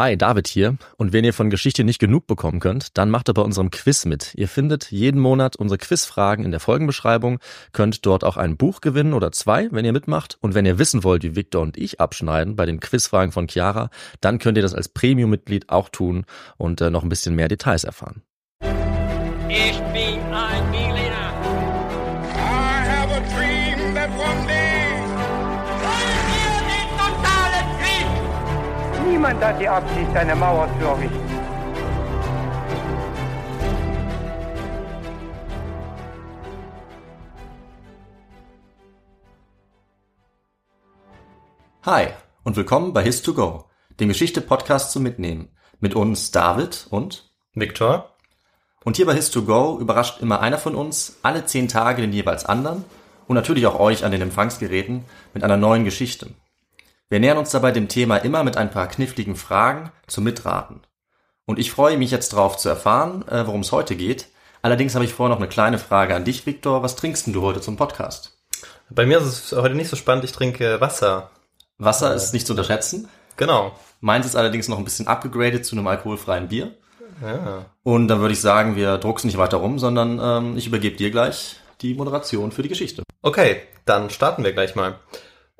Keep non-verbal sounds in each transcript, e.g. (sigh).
Hi, David hier. Und wenn ihr von Geschichte nicht genug bekommen könnt, dann macht ihr bei unserem Quiz mit. Ihr findet jeden Monat unsere Quizfragen in der Folgenbeschreibung, könnt dort auch ein Buch gewinnen oder zwei, wenn ihr mitmacht. Und wenn ihr wissen wollt, wie Victor und ich abschneiden bei den Quizfragen von Chiara, dann könnt ihr das als Premium-Mitglied auch tun und äh, noch ein bisschen mehr Details erfahren. Ich bin Niemand hat die Absicht, eine Mauer zu errichten. Hi und willkommen bei His2Go, dem Geschichte-Podcast zum Mitnehmen. Mit uns David und Victor? Und hier bei His2Go überrascht immer einer von uns alle zehn Tage den jeweils anderen und natürlich auch euch an den Empfangsgeräten mit einer neuen Geschichte. Wir nähern uns dabei dem Thema immer mit ein paar kniffligen Fragen zum Mitraten. Und ich freue mich jetzt drauf zu erfahren, äh, worum es heute geht. Allerdings habe ich vorher noch eine kleine Frage an dich, Viktor. Was trinkst denn du heute zum Podcast? Bei mir ist es heute nicht so spannend, ich trinke Wasser. Wasser ist nicht zu unterschätzen. Genau. Meins ist allerdings noch ein bisschen abgegradet zu einem alkoholfreien Bier. Ja. Und dann würde ich sagen, wir drucksen nicht weiter rum, sondern ähm, ich übergebe dir gleich die Moderation für die Geschichte. Okay, dann starten wir gleich mal.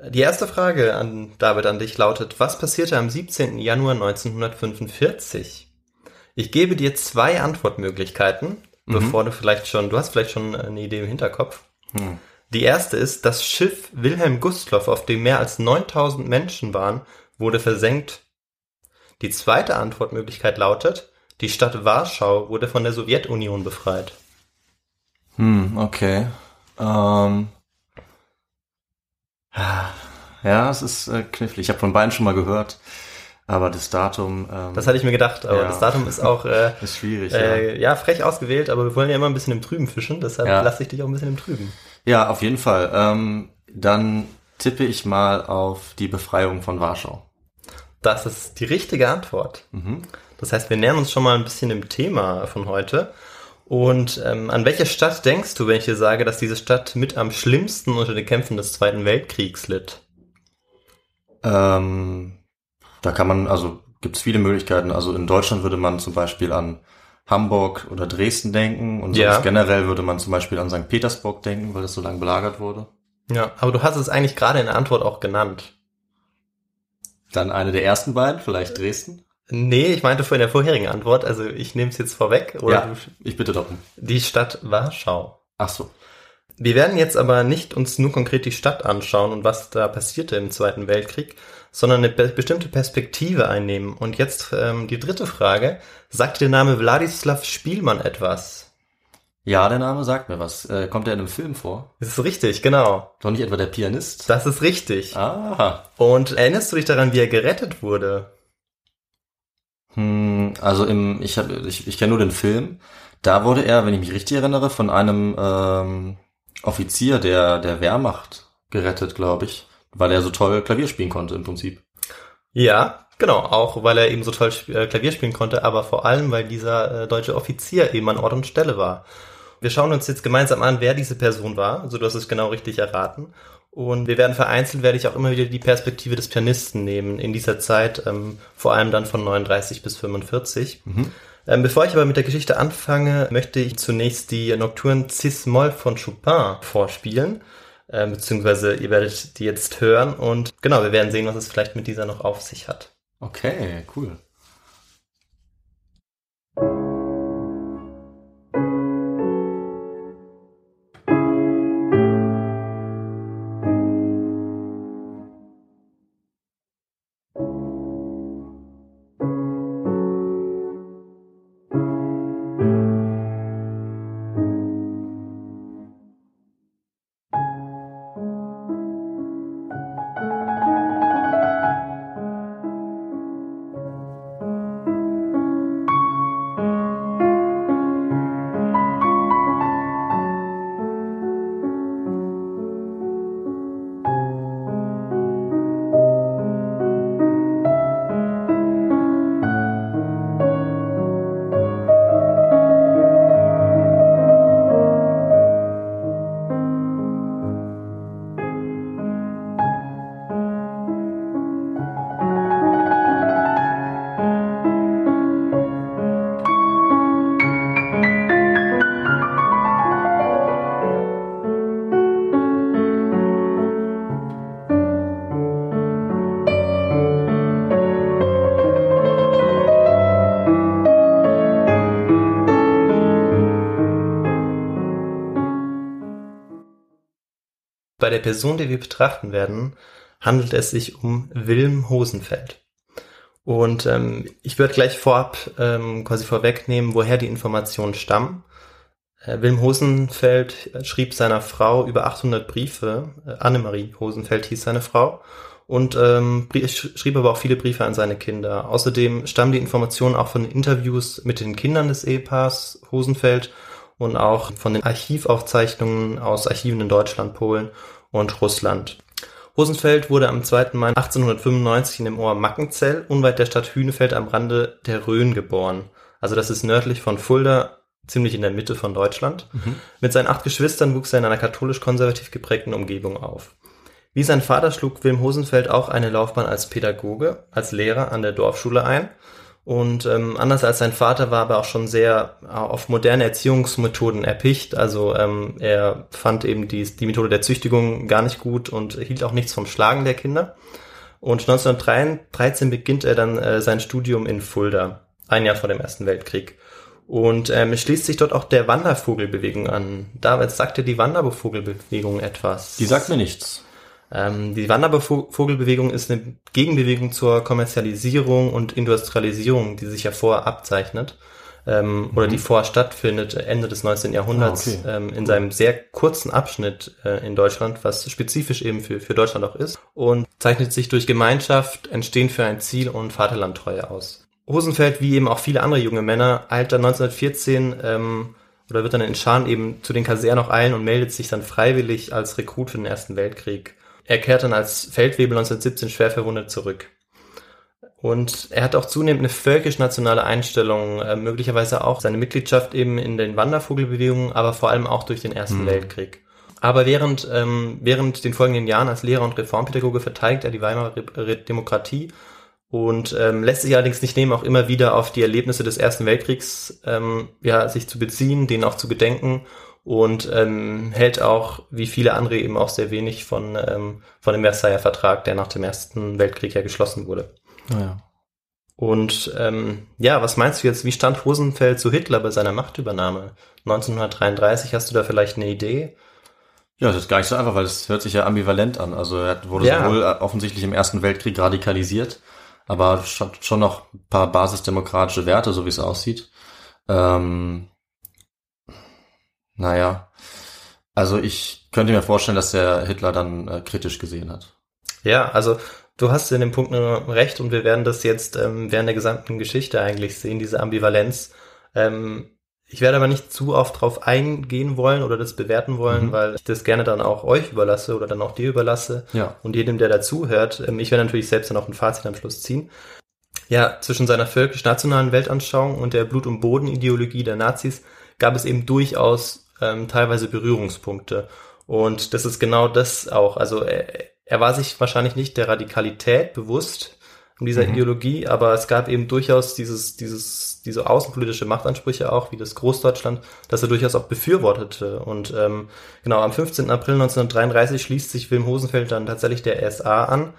Die erste Frage an David an dich lautet, was passierte am 17. Januar 1945? Ich gebe dir zwei Antwortmöglichkeiten, bevor du vielleicht schon, du hast vielleicht schon eine Idee im Hinterkopf. Die erste ist, das Schiff Wilhelm Gustloff, auf dem mehr als 9000 Menschen waren, wurde versenkt. Die zweite Antwortmöglichkeit lautet, die Stadt Warschau wurde von der Sowjetunion befreit. Hm, okay. Ähm, ja, es ist äh, knifflig. Ich habe von beiden schon mal gehört, aber das Datum ähm, Das hatte ich mir gedacht, aber Ja. das Datum ist auch äh, (laughs) ist schwierig. äh, ja, frech ausgewählt, aber wir wollen ja immer ein bisschen im Trüben fischen, deshalb Ja. lasse ich dich auch ein bisschen im Trüben. ja. ja, auf jeden Fall. Ähm, dann tippe ich mal auf die Befreiung von Warschau. Das ist die richtige Antwort. Mhm. Das heißt, wir nähern uns schon mal ein bisschen dem Thema von heute. Und ähm, an welche Stadt denkst du, wenn ich dir sage, dass diese Stadt mit am schlimmsten unter den Kämpfen des Zweiten Weltkriegs litt? Ähm, da kann man, also gibt es viele Möglichkeiten. Also in Deutschland würde man zum Beispiel an Hamburg oder Dresden denken und Ja. generell würde man zum Beispiel an St. Petersburg denken, weil das so lange belagert wurde. Ja, aber du hast es eigentlich gerade in der Antwort auch genannt. Dann eine der ersten beiden, vielleicht Dresden. Nee, ich meinte vor in der vorherigen Antwort, also ich nehme es jetzt vorweg, oder ja, ich bitte doch. um. die Stadt Warschau. Ach so. Wir werden jetzt aber nicht uns nur konkret die Stadt anschauen und was da passierte im Zweiten Weltkrieg, sondern eine be bestimmte Perspektive einnehmen. Und jetzt ähm, die dritte Frage. Sagt der Name Wladislav Spielmann etwas? Ja, der Name sagt mir was. Äh, kommt er in einem Film vor? Das ist richtig, genau. Doch nicht etwa der Pianist? Das ist richtig. Aha. Und erinnerst du dich daran, wie er gerettet wurde? Hm, also im, ich habe, ich, ich kenne nur den Film. Da wurde er, wenn ich mich richtig erinnere, von einem ähm, Offizier der der Wehrmacht gerettet, glaube ich, weil er so toll Klavier spielen konnte im Prinzip. Ja, genau. Auch weil er eben so toll äh, Klavier spielen konnte, aber vor allem, weil dieser äh, deutsche Offizier eben an Ort und Stelle war. Wir schauen uns jetzt gemeinsam an, wer diese Person war. Also du hast es genau richtig erraten. Und wir werden vereinzelt, werde ich auch immer wieder die Perspektive des Pianisten nehmen in dieser Zeit, ähm, vor allem dann von 39 bis 45. Ähm, bevor ich aber mit der Geschichte anfange, möchte ich zunächst die Nocturne Cis-Moll von Chopin vorspielen. Äh, beziehungsweise ihr werdet die jetzt hören und genau, wir werden sehen, was es vielleicht mit dieser noch auf sich hat. Okay, cool. Bei der Person, die wir betrachten werden, handelt es sich um Wilm Hosenfeld. Und ähm, ich würde gleich vorab ähm, quasi vorwegnehmen, woher die Informationen stammen. Äh, Wilm Hosenfeld schrieb seiner Frau über 800 Briefe. Äh, Annemarie Hosenfeld hieß seine Frau. Und ähm, schrieb aber auch viele Briefe an seine Kinder. Außerdem stammen die Informationen auch von Interviews mit den Kindern des Ehepaars Hosenfeld und auch von den Archivaufzeichnungen aus Archiven in Deutschland, Polen und Russland. Hosenfeld wurde am 2. Mai 1895 in dem Ort Mackenzell unweit der Stadt Hünefeld am Rande der Rhön geboren. Also das ist nördlich von Fulda, ziemlich in der Mitte von Deutschland. Mhm. Mit seinen acht Geschwistern wuchs er in einer katholisch-konservativ geprägten Umgebung auf. Wie sein Vater schlug Wilm Hosenfeld auch eine Laufbahn als Pädagoge, als Lehrer an der Dorfschule ein. Und ähm, anders als sein Vater war er auch schon sehr äh, auf moderne Erziehungsmethoden erpicht. Also ähm, er fand eben die, die Methode der Züchtigung gar nicht gut und hielt auch nichts vom Schlagen der Kinder. Und 1913 beginnt er dann äh, sein Studium in Fulda, ein Jahr vor dem Ersten Weltkrieg. Und ähm, schließt sich dort auch der Wandervogelbewegung an. David, sagt dir die Wandervogelbewegung etwas? Die sagt mir nichts. Ähm, die Wandervogelbewegung ist eine Gegenbewegung zur Kommerzialisierung und Industrialisierung, die sich ja vorher abzeichnet ähm, mhm. oder die vorher stattfindet, Ende des 19. Jahrhunderts, ah, okay. ähm, in seinem sehr kurzen Abschnitt äh, in Deutschland, was spezifisch eben für, für Deutschland auch ist und zeichnet sich durch Gemeinschaft, Entstehen für ein Ziel und Vaterlandtreue aus. Hosenfeld, wie eben auch viele andere junge Männer, eilt dann 1914 ähm, oder wird dann in Schaan eben zu den Kasernen noch eilen und meldet sich dann freiwillig als Rekrut für den Ersten Weltkrieg. Er kehrt dann als Feldwebel 1917 schwer verwundet zurück. Und er hat auch zunehmend eine völkisch-nationale Einstellung, äh, möglicherweise auch seine Mitgliedschaft eben in den Wandervogelbewegungen, aber vor allem auch durch den Ersten mhm. Weltkrieg. Aber während, ähm, während den folgenden Jahren als Lehrer und Reformpädagoge verteidigt er die Weimarer Demokratie und ähm, lässt sich allerdings nicht nehmen, auch immer wieder auf die Erlebnisse des Ersten Weltkriegs ähm, ja, sich zu beziehen, denen auch zu gedenken und ähm, hält auch, wie viele andere eben auch sehr wenig von, ähm, von dem Versailler Vertrag, der nach dem Ersten Weltkrieg ja geschlossen wurde. Naja. Und ähm, ja, was meinst du jetzt, wie stand Rosenfeld zu Hitler bei seiner Machtübernahme? 1933, hast du da vielleicht eine Idee? Ja, das ist gar nicht so einfach, weil es hört sich ja ambivalent an. Also er wurde ja. sowohl offensichtlich im Ersten Weltkrieg radikalisiert, aber schon noch ein paar basisdemokratische Werte, so wie es aussieht. Ähm, naja, also ich könnte mir vorstellen, dass der Hitler dann äh, kritisch gesehen hat. Ja, also du hast in dem Punkt nur recht und wir werden das jetzt ähm, während der gesamten Geschichte eigentlich sehen, diese Ambivalenz. Ähm, ich werde aber nicht zu oft drauf eingehen wollen oder das bewerten wollen, mhm. weil ich das gerne dann auch euch überlasse oder dann auch dir überlasse ja. und jedem, der dazuhört. Ähm, ich werde natürlich selbst dann auch ein Fazit am Schluss ziehen. Ja, zwischen seiner völkisch-nationalen Weltanschauung und der Blut- und Bodenideologie der Nazis gab es eben durchaus ähm, teilweise Berührungspunkte. Und das ist genau das auch. Also er, er war sich wahrscheinlich nicht der Radikalität bewusst dieser mhm. Ideologie, aber es gab eben durchaus dieses, dieses, diese außenpolitische Machtansprüche auch, wie das Großdeutschland, das er durchaus auch befürwortete. Und ähm, genau, am 15. April 1933 schließt sich Wilm Hosenfeld dann tatsächlich der SA an.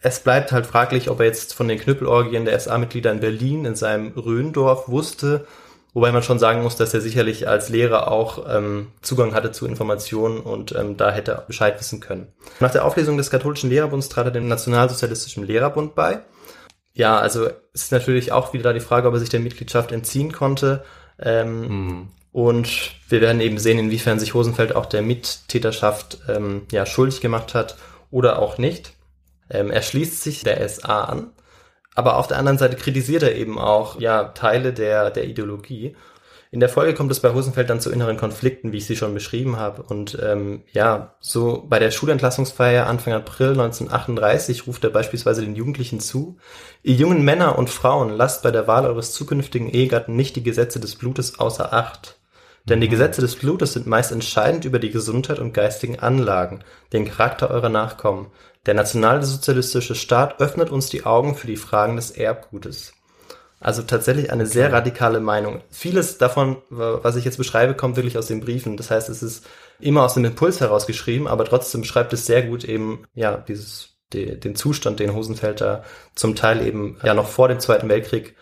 Es bleibt halt fraglich, ob er jetzt von den Knüppelorgien der SA-Mitglieder in Berlin in seinem Rhöndorf wusste Wobei man schon sagen muss, dass er sicherlich als Lehrer auch ähm, Zugang hatte zu Informationen und ähm, da hätte er Bescheid wissen können. Nach der Auflösung des katholischen Lehrerbunds trat er dem Nationalsozialistischen Lehrerbund bei. Ja, also ist natürlich auch wieder da die Frage, ob er sich der Mitgliedschaft entziehen konnte. Ähm, mhm. Und wir werden eben sehen, inwiefern sich Hosenfeld auch der Mittäterschaft ähm, ja, schuldig gemacht hat oder auch nicht. Ähm, er schließt sich der SA an aber auf der anderen Seite kritisiert er eben auch ja Teile der der Ideologie. In der Folge kommt es bei Hosenfeld dann zu inneren Konflikten, wie ich sie schon beschrieben habe. Und ähm, ja, so bei der Schulentlassungsfeier Anfang April 1938 ruft er beispielsweise den Jugendlichen zu, ihr jungen Männer und Frauen, lasst bei der Wahl eures zukünftigen Ehegatten nicht die Gesetze des Blutes außer Acht. Denn die Gesetze des Blutes sind meist entscheidend über die Gesundheit und geistigen Anlagen, den Charakter eurer Nachkommen. Der nationalsozialistische Staat öffnet uns die Augen für die Fragen des Erbgutes. Also tatsächlich eine sehr radikale Meinung. Vieles davon, was ich jetzt beschreibe, kommt wirklich aus den Briefen. Das heißt, es ist immer aus dem Impuls herausgeschrieben, aber trotzdem beschreibt es sehr gut eben, ja, dieses, die, den Zustand, den Hosenfelder zum Teil eben ja noch vor dem Zweiten Weltkrieg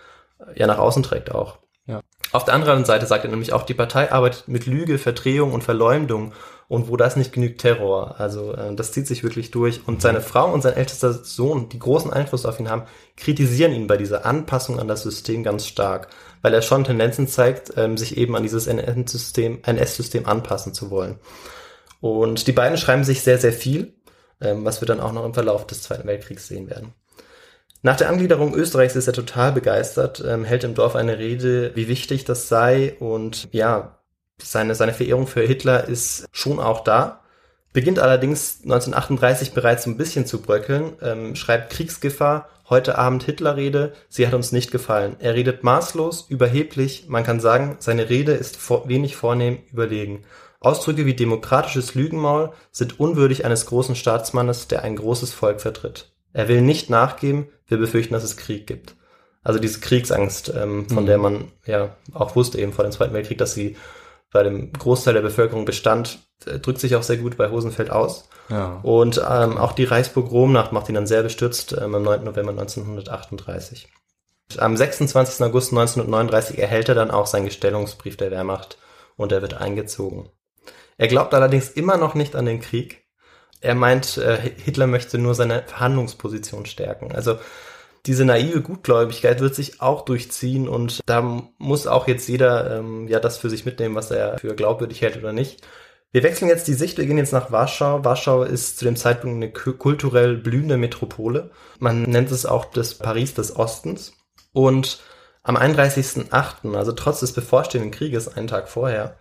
ja nach außen trägt auch. Ja. Auf der anderen Seite sagt er nämlich auch, die Partei arbeitet mit Lüge, Verdrehung und Verleumdung und wo das nicht genügt, Terror. Also äh, das zieht sich wirklich durch. Und seine Frau und sein ältester Sohn, die großen Einfluss auf ihn haben, kritisieren ihn bei dieser Anpassung an das System ganz stark, weil er schon Tendenzen zeigt, ähm, sich eben an dieses NS-System NS-System anpassen zu wollen. Und die beiden schreiben sich sehr, sehr viel, ähm, was wir dann auch noch im Verlauf des Zweiten Weltkriegs sehen werden. Nach der Angliederung Österreichs ist er total begeistert, ähm, hält im Dorf eine Rede, wie wichtig das sei und ja, seine, seine Verehrung für Hitler ist schon auch da. Beginnt allerdings 1938 bereits ein bisschen zu bröckeln, ähm, schreibt Kriegsgefahr, heute Abend Hitlerrede, sie hat uns nicht gefallen. Er redet maßlos, überheblich, man kann sagen, seine Rede ist vor, wenig vornehm, überlegen. Ausdrücke wie demokratisches Lügenmaul sind unwürdig eines großen Staatsmannes, der ein großes Volk vertritt. Er will nicht nachgeben, wir befürchten, dass es Krieg gibt. Also diese Kriegsangst, ähm, von Mhm. der man ja auch wusste eben vor dem Zweiten Weltkrieg, dass sie bei dem Großteil der Bevölkerung bestand, äh, drückt sich auch sehr gut bei Hosenfeld aus. Ja. Und ähm, auch die Reichspogromnacht macht ihn dann sehr bestürzt ähm, am 9. November 1938. Am 26. August 1939 erhält er dann auch seinen Gestellungsbrief der Wehrmacht und er wird eingezogen. Er glaubt allerdings immer noch nicht an den Krieg. Er meint, äh, Hitler möchte nur seine Verhandlungsposition stärken. Also diese naive Gutgläubigkeit wird sich auch durchziehen und da muss auch jetzt jeder ähm, ja das für sich mitnehmen, was er für glaubwürdig hält oder nicht. Wir wechseln jetzt die Sicht, wir gehen jetzt nach Warschau. Warschau ist zu dem Zeitpunkt eine ku- kulturell blühende Metropole. Man nennt es auch das Paris des Ostens. Und am 31.08., also trotz des bevorstehenden Krieges, einen Tag vorher,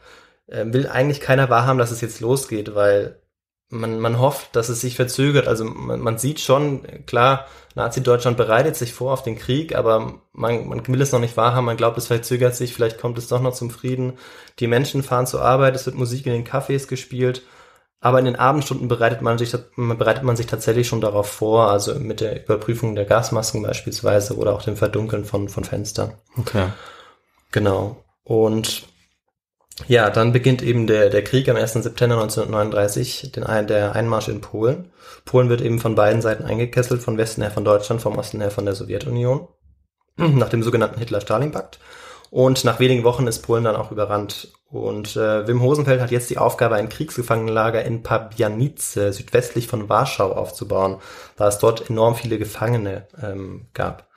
äh, will eigentlich keiner wahrhaben, dass es jetzt losgeht, weil man, man hofft, dass es sich verzögert. Also man, man sieht schon, klar, Nazi-Deutschland bereitet sich vor auf den Krieg, aber man, man will es noch nicht wahrhaben. Man glaubt, es verzögert sich, vielleicht kommt es doch noch zum Frieden. Die Menschen fahren zur Arbeit, es wird Musik in den Cafés gespielt. Aber in den Abendstunden bereitet man sich, bereitet man sich tatsächlich schon darauf vor, also mit der Überprüfung der Gasmasken beispielsweise oder auch dem Verdunkeln von, von Fenstern. Okay. Genau. Und ja, dann beginnt eben der, der Krieg am 1. September 1939, den, der Einmarsch in Polen. Polen wird eben von beiden Seiten eingekesselt, von Westen her von Deutschland, vom Osten her von der Sowjetunion, (clears throat) nach dem sogenannten Hitler-Stalin-Pakt. Und nach wenigen Wochen ist Polen dann auch überrannt. Und äh, Wim Hosenfeld hat jetzt die Aufgabe, ein Kriegsgefangenenlager in Pabianice, südwestlich von Warschau, aufzubauen, da es dort enorm viele Gefangene ähm, gab.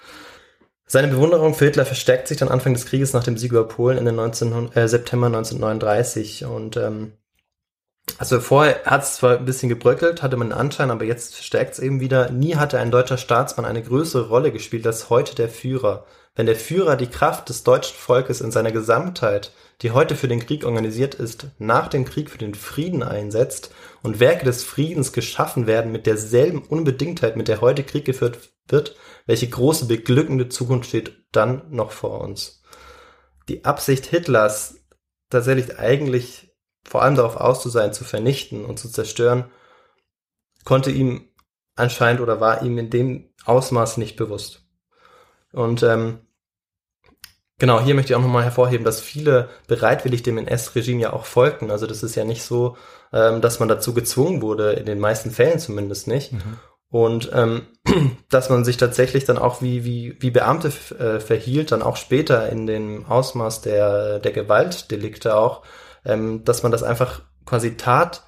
Seine Bewunderung für Hitler verstärkt sich dann Anfang des Krieges nach dem Sieg über Polen in den 19, äh, September 1939. Und ähm, also vorher hat es zwar ein bisschen gebröckelt, hatte man den Anschein, aber jetzt verstärkt es eben wieder. Nie hatte ein deutscher Staatsmann eine größere Rolle gespielt als heute der Führer. Wenn der Führer die Kraft des deutschen Volkes in seiner Gesamtheit, die heute für den Krieg organisiert ist, nach dem Krieg für den Frieden einsetzt und Werke des Friedens geschaffen werden mit derselben Unbedingtheit, mit der heute Krieg geführt wird, welche große beglückende Zukunft steht dann noch vor uns. Die Absicht Hitlers, tatsächlich eigentlich vor allem darauf aus zu sein, zu vernichten und zu zerstören, konnte ihm anscheinend oder war ihm in dem Ausmaß nicht bewusst. Und ähm, genau, hier möchte ich auch nochmal hervorheben, dass viele bereitwillig dem NS-Regime ja auch folgten. Also das ist ja nicht so, ähm, dass man dazu gezwungen wurde, in den meisten Fällen zumindest nicht. Und ähm, (clears throat) dass man sich tatsächlich dann auch wie, wie, wie Beamte äh, verhielt, dann auch später in dem Ausmaß der, der Gewaltdelikte auch, ähm, dass man das einfach quasi tat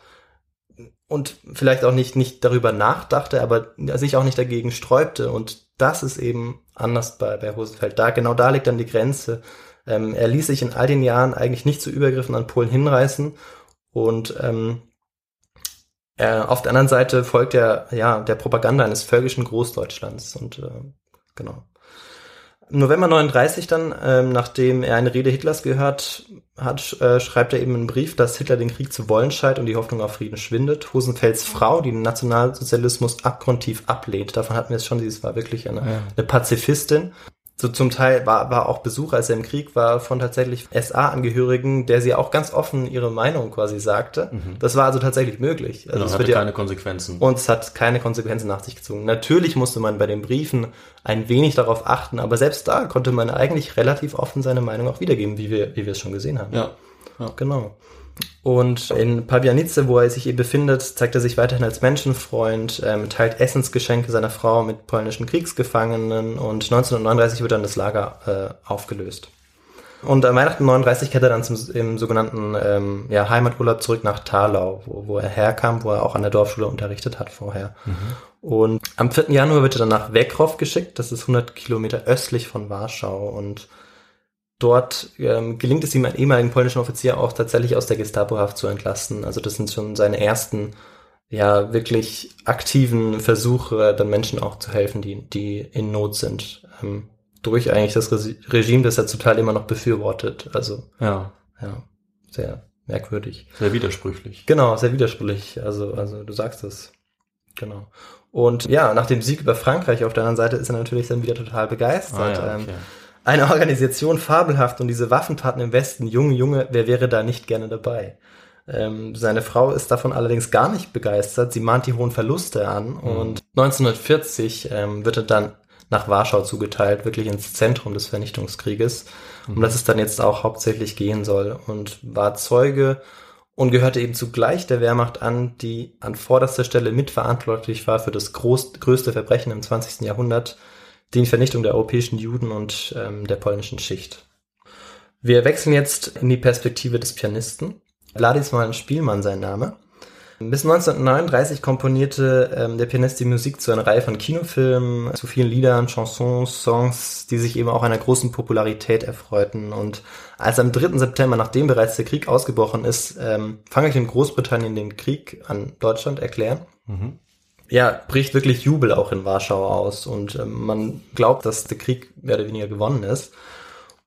und vielleicht auch nicht, nicht darüber nachdachte, aber sich auch nicht dagegen sträubte. Und das ist eben anders bei, bei Hosenfeld. Da, genau da liegt dann die Grenze. Ähm, er ließ sich in all den Jahren eigentlich nicht zu Übergriffen an Polen hinreißen und ähm, äh, auf der anderen Seite folgt er ja der Propaganda eines völkischen Großdeutschlands und äh, genau. Im November 39 dann, ähm, nachdem er eine Rede Hitlers gehört hat, äh, schreibt er eben einen Brief, dass Hitler den Krieg zu wollen scheint und die Hoffnung auf Frieden schwindet. Hosenfelds Frau, die den Nationalsozialismus abgrundtief ablehnt, davon hatten wir es schon, sie war wirklich eine, Ja. eine Pazifistin. So zum Teil war, war auch Besuch, als er im Krieg war, von tatsächlich SA-Angehörigen, der sie auch ganz offen ihre Meinung quasi sagte. Das war also tatsächlich möglich. Also Also es hatte wird ja keine Konsequenzen. und es hat keine Konsequenzen nach sich gezogen. Natürlich musste man bei den Briefen ein wenig darauf achten, aber selbst da konnte man eigentlich relativ offen seine Meinung auch wiedergeben, wie wir, wie wir es schon gesehen haben. ja. Genau. Und in Pabianice, wo er sich eben befindet, zeigt er sich weiterhin als Menschenfreund, ähm, teilt Essensgeschenke seiner Frau mit polnischen Kriegsgefangenen und 1939 wird dann das Lager äh, aufgelöst. Und an Weihnachten 39 kehrt er dann zum im sogenannten ähm, ja, Heimaturlaub zurück nach Thalau, wo, wo er herkam, wo er auch an der Dorfschule unterrichtet hat vorher. Und am 4. Januar wird er dann nach Wekrow geschickt, das ist 100 Kilometer östlich von Warschau. Und dort ähm, gelingt es ihm, einen ehemaligen polnischen Offizier auch tatsächlich aus der Gestapo-Haft zu entlasten. Also das sind schon seine ersten ja wirklich aktiven Versuche, dann Menschen auch zu helfen, die, die in Not sind. Ähm, durch eigentlich das Resi- Regime, das er zum Teil immer noch befürwortet. Also, Ja, ja, sehr merkwürdig. sehr widersprüchlich. Genau, sehr widersprüchlich. Also, also du sagst es. Genau. Und ja, nach dem Sieg über Frankreich auf der anderen Seite ist er natürlich dann wieder total begeistert. Ah, ja, Ähm, okay. Eine Organisation fabelhaft und diese Waffentaten im Westen, Junge, Junge, wer wäre da nicht gerne dabei? Ähm, seine Frau ist davon allerdings gar nicht begeistert. Sie mahnt die hohen Verluste an und 1940 ähm, wird er dann nach Warschau zugeteilt, wirklich ins Zentrum des Vernichtungskrieges, um das es dann jetzt auch hauptsächlich gehen soll und war Zeuge und gehörte eben zugleich der Wehrmacht an, die an vorderster Stelle mitverantwortlich war für das groß, größte Verbrechen im 20. Jahrhundert, die Vernichtung der europäischen Juden und ähm, der polnischen Schicht. Wir wechseln jetzt in die Perspektive des Pianisten. Wladisław Spielmann sein Name. Bis 1939 komponierte ähm, der Pianist die Musik zu einer Reihe von Kinofilmen, zu vielen Liedern, Chansons, Songs, die sich eben auch einer großen Popularität erfreuten. Und als am 3. September, nachdem bereits der Krieg ausgebrochen ist, ähm, Frankreich und Großbritannien den Krieg an Deutschland erklären, ja, bricht wirklich Jubel auch in Warschau aus und ähm, man glaubt, dass der Krieg mehr oder weniger gewonnen ist.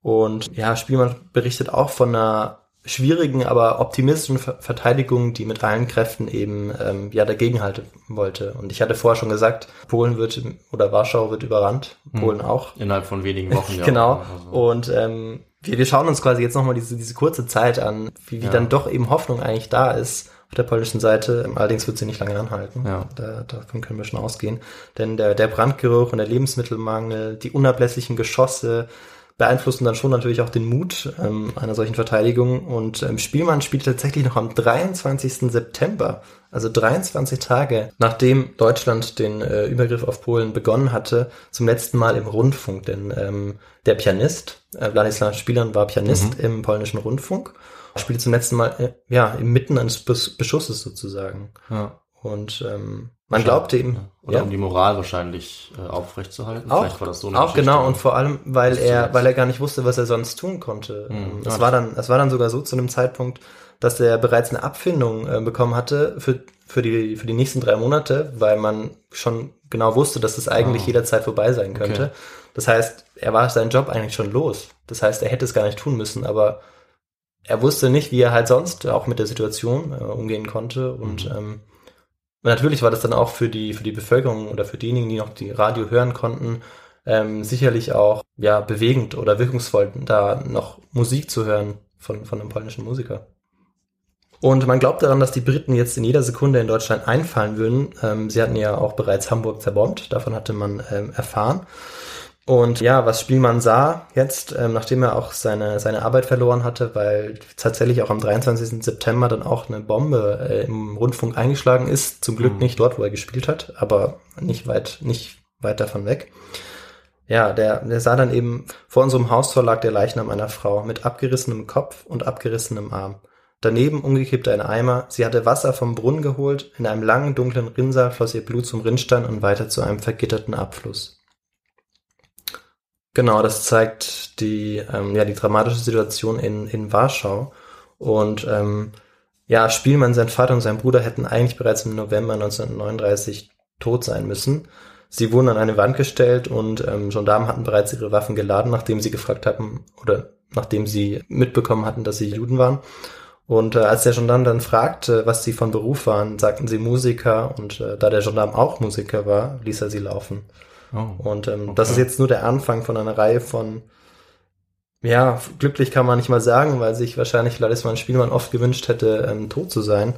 Und ja, Spielmann berichtet auch von einer schwierigen, aber optimistischen Ver Verteidigung, die mit allen Kräften eben ähm, ja dagegenhalten wollte. Und ich hatte vorher schon gesagt, Polen wird oder Warschau wird überrannt, Polen auch. Innerhalb von wenigen Wochen. (laughs) ja. Genau. Also, Und ähm, wir, wir schauen uns quasi jetzt nochmal diese, diese kurze Zeit an, wie, wie Ja. dann doch eben Hoffnung eigentlich da ist auf der polnischen Seite. Allerdings wird sie nicht lange anhalten. Ja. Da, davon können wir schon ausgehen. Denn der, der Brandgeruch und der Lebensmittelmangel, die unablässigen Geschosse beeinflussen dann schon natürlich auch den Mut ähm, einer solchen Verteidigung. Und ähm, Spielmann spielt tatsächlich noch am 23. September, also 23 Tage, nachdem Deutschland den äh, Übergriff auf Polen begonnen hatte, zum letzten Mal im Rundfunk. Denn ähm, der Pianist, äh, Władysław Spielmann war Pianist im polnischen Rundfunk, spielte zum letzten Mal äh, ja inmitten eines Bes Beschusses sozusagen. ja. Und ähm, man glaubte ihm. Oder ja. um die Moral wahrscheinlich äh, aufrechtzuerhalten. auch, Vielleicht war das so eine auch Geschichte. genau und vor allem, weil er, weil er gar nicht wusste, was er sonst tun konnte. Mhm. Ähm, Ja, Es war dann, es war dann sogar so zu einem Zeitpunkt, dass er bereits eine Abfindung äh, bekommen hatte für für die für die nächsten drei Monate, weil man schon genau wusste, dass es eigentlich Ah. jederzeit vorbei sein könnte. Okay. Das heißt, er war seinen Job eigentlich schon los. Das heißt, er hätte es gar nicht tun müssen, aber er wusste nicht, wie er halt sonst auch mit der Situation äh, umgehen konnte und Mhm. ähm, natürlich war das dann auch für die für die Bevölkerung oder für diejenigen, die noch die Radio hören konnten, ähm, sicherlich auch ja bewegend oder wirkungsvoll, da noch Musik zu hören von von einem polnischen Musiker. Und man glaubt daran, dass die Briten jetzt in jeder Sekunde in Deutschland einfallen würden. Ähm, sie hatten ja auch bereits Hamburg zerbombt, davon hatte man ähm, erfahren. Und ja, was Spielmann sah jetzt, ähm, nachdem er auch seine, seine Arbeit verloren hatte, weil tatsächlich auch am 23. September dann auch eine Bombe äh, im Rundfunk eingeschlagen ist. Zum Glück Mhm. nicht dort, wo er gespielt hat, aber nicht weit, nicht weit davon weg. Ja, der, der sah dann eben, vor unserem Haustor lag der Leichnam einer Frau mit abgerissenem Kopf und abgerissenem Arm. Daneben umgekippt ein Eimer. Sie hatte Wasser vom Brunnen geholt. In einem langen, dunklen Rinnsal floss ihr Blut zum Rinnstein und weiter zu einem vergitterten Abfluss. Genau, das zeigt die, ähm, ja, die dramatische Situation in, in Warschau. Und ähm, ja, Spielmann, sein Vater und sein Bruder hätten eigentlich bereits im November 1939 tot sein müssen. Sie wurden an eine Wand gestellt und ähm, Gendarmen hatten bereits ihre Waffen geladen, nachdem sie gefragt hatten oder nachdem sie mitbekommen hatten, dass sie Juden waren. Und äh, als der Gendarm dann fragte, was sie von Beruf waren, sagten sie Musiker und äh, da der Gendarm auch Musiker war, ließ er sie laufen. Oh. Und ähm, Okay. das ist jetzt nur der Anfang von einer Reihe von, ja, glücklich kann man nicht mal sagen, weil sich wahrscheinlich Wladisław Spielmann oft gewünscht hätte, ähm, tot zu sein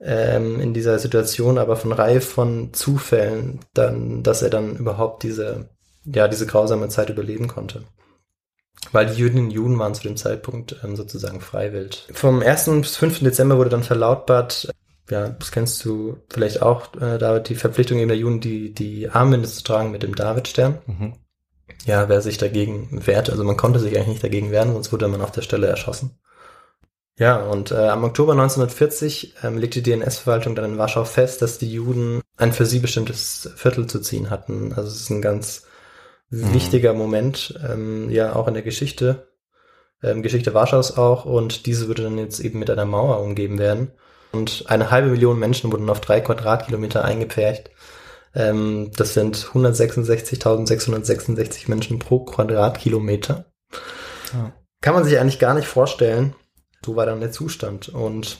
ähm, in dieser Situation, aber von Reihe von Zufällen, dann, dass er dann überhaupt diese, ja, diese grausame Zeit überleben konnte. Weil die Jüdinnen und Juden waren zu dem Zeitpunkt ähm, sozusagen freiwillig. Vom 1. bis 5. Dezember wurde dann verlautbart, ja, das kennst du vielleicht auch, äh, David, die Verpflichtung eben der Juden, die, die Armbinde zu tragen mit dem Davidstern. Mhm. ja, wer sich dagegen wehrt. Also man konnte sich eigentlich nicht dagegen wehren, sonst wurde man auf der Stelle erschossen. Ja, und äh, am Oktober 1940 ähm, legte die NS-Verwaltung dann in Warschau fest, dass die Juden ein für sie bestimmtes Viertel zu ziehen hatten. Also es ist ein ganz Mhm. wichtiger Moment, ähm, ja auch in der Geschichte, ähm, Geschichte Warschaus auch. Und diese würde dann jetzt eben mit einer Mauer umgeben werden. Und eine halbe Million Menschen wurden auf drei Quadratkilometer eingepfercht. Ähm, das sind 166.666 Menschen pro Quadratkilometer. Ja. Kann man sich eigentlich gar nicht vorstellen. So war dann der Zustand. Und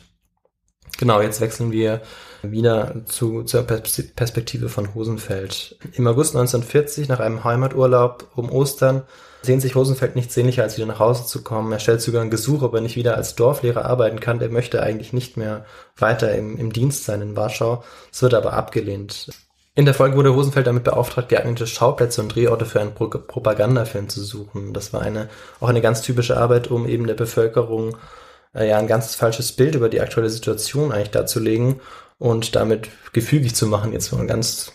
genau, jetzt wechseln wir wieder zu, zur Pers- Perspektive von Hosenfeld. Im August 1940, nach einem Heimaturlaub um Ostern, sehnt sich Hosenfeld nicht sehnlicher, als wieder nach Hause zu kommen. Er stellt sogar ein Gesuch, ob er nicht wieder als Dorflehrer arbeiten kann. Er möchte eigentlich nicht mehr weiter im, im Dienst sein in Warschau. Es wird aber abgelehnt. In der Folge wurde Hosenfeld damit beauftragt, geeignete Schauplätze und Drehorte für einen Pro Propagandafilm zu suchen. Das war eine, auch eine ganz typische Arbeit, um eben der Bevölkerung äh, ja ein ganz falsches Bild über die aktuelle Situation eigentlich darzulegen und damit gefügig zu machen, jetzt mal ganz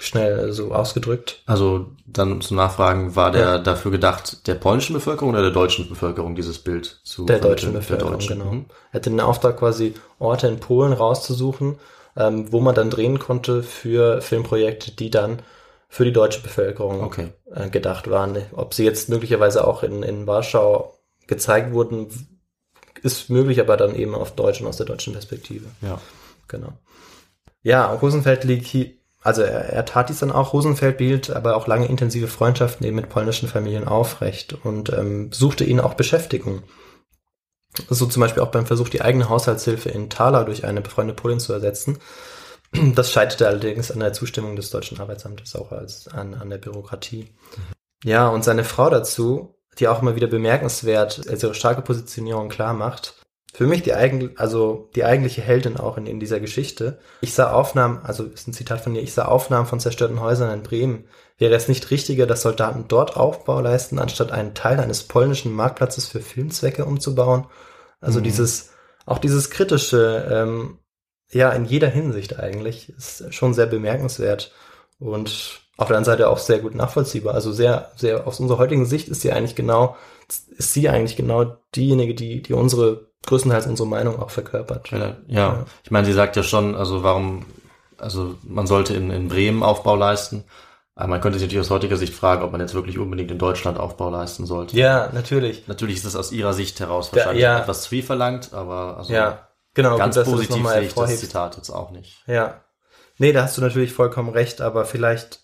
schnell so ausgedrückt. Also dann zum Nachfragen, war der dafür gedacht, der polnischen Bevölkerung oder der deutschen Bevölkerung dieses Bild zu Der deutschen? Bevölkerung, Der deutschen. genau. Mhm. Er hatte den Auftrag quasi Orte in Polen rauszusuchen, ähm, wo man dann drehen konnte für Filmprojekte, die dann für die deutsche Bevölkerung Okay. äh, gedacht waren. Ob sie jetzt möglicherweise auch in, in Warschau gezeigt wurden, ist möglich, aber dann eben auf Deutsch und aus der deutschen Perspektive. Ja. Genau. Ja, Rosenfeld liegt hier, also er, er tat dies dann auch. Rosenfeld behielt aber auch lange intensive Freundschaften eben mit polnischen Familien aufrecht und ähm, suchte ihnen auch Beschäftigung. So zum Beispiel auch beim Versuch, die eigene Haushaltshilfe in Thaler durch eine befreundete Polin zu ersetzen. Das scheiterte allerdings an der Zustimmung des deutschen Arbeitsamtes, auch als an, an der Bürokratie. Ja, und seine Frau dazu, die auch immer wieder bemerkenswert, als ihre starke Positionierung klar macht, für mich die eigen, also die eigentliche Heldin auch in, in dieser Geschichte. Ich sah Aufnahmen, also ist ein Zitat von ihr, ich sah Aufnahmen von zerstörten Häusern in Bremen. Wäre es nicht richtiger, dass Soldaten dort Aufbau leisten, anstatt einen Teil eines polnischen Marktplatzes für Filmzwecke umzubauen? Also Mhm. dieses, auch dieses kritische, ähm, ja, in jeder Hinsicht eigentlich, ist schon sehr bemerkenswert und auf der anderen Seite auch sehr gut nachvollziehbar. Also sehr, sehr, aus unserer heutigen Sicht ist sie eigentlich genau, ist sie eigentlich genau diejenige, die, die unsere, größtenteils unsere Meinung auch verkörpert. Ja, ja. ich meine, sie sagt ja schon, also warum, also man sollte in, in Bremen Aufbau leisten. Aber man könnte sich natürlich aus heutiger Sicht fragen, ob man jetzt wirklich unbedingt in Deutschland Aufbau leisten sollte. Ja, natürlich. Natürlich ist es aus ihrer Sicht heraus Da- wahrscheinlich ja. etwas zu viel verlangt, aber also Ja, genau. ganz gut, das positiv nochmal sehe ich das. Zitat jetzt auch nicht. Ja. Nee, da hast du natürlich vollkommen recht, aber vielleicht,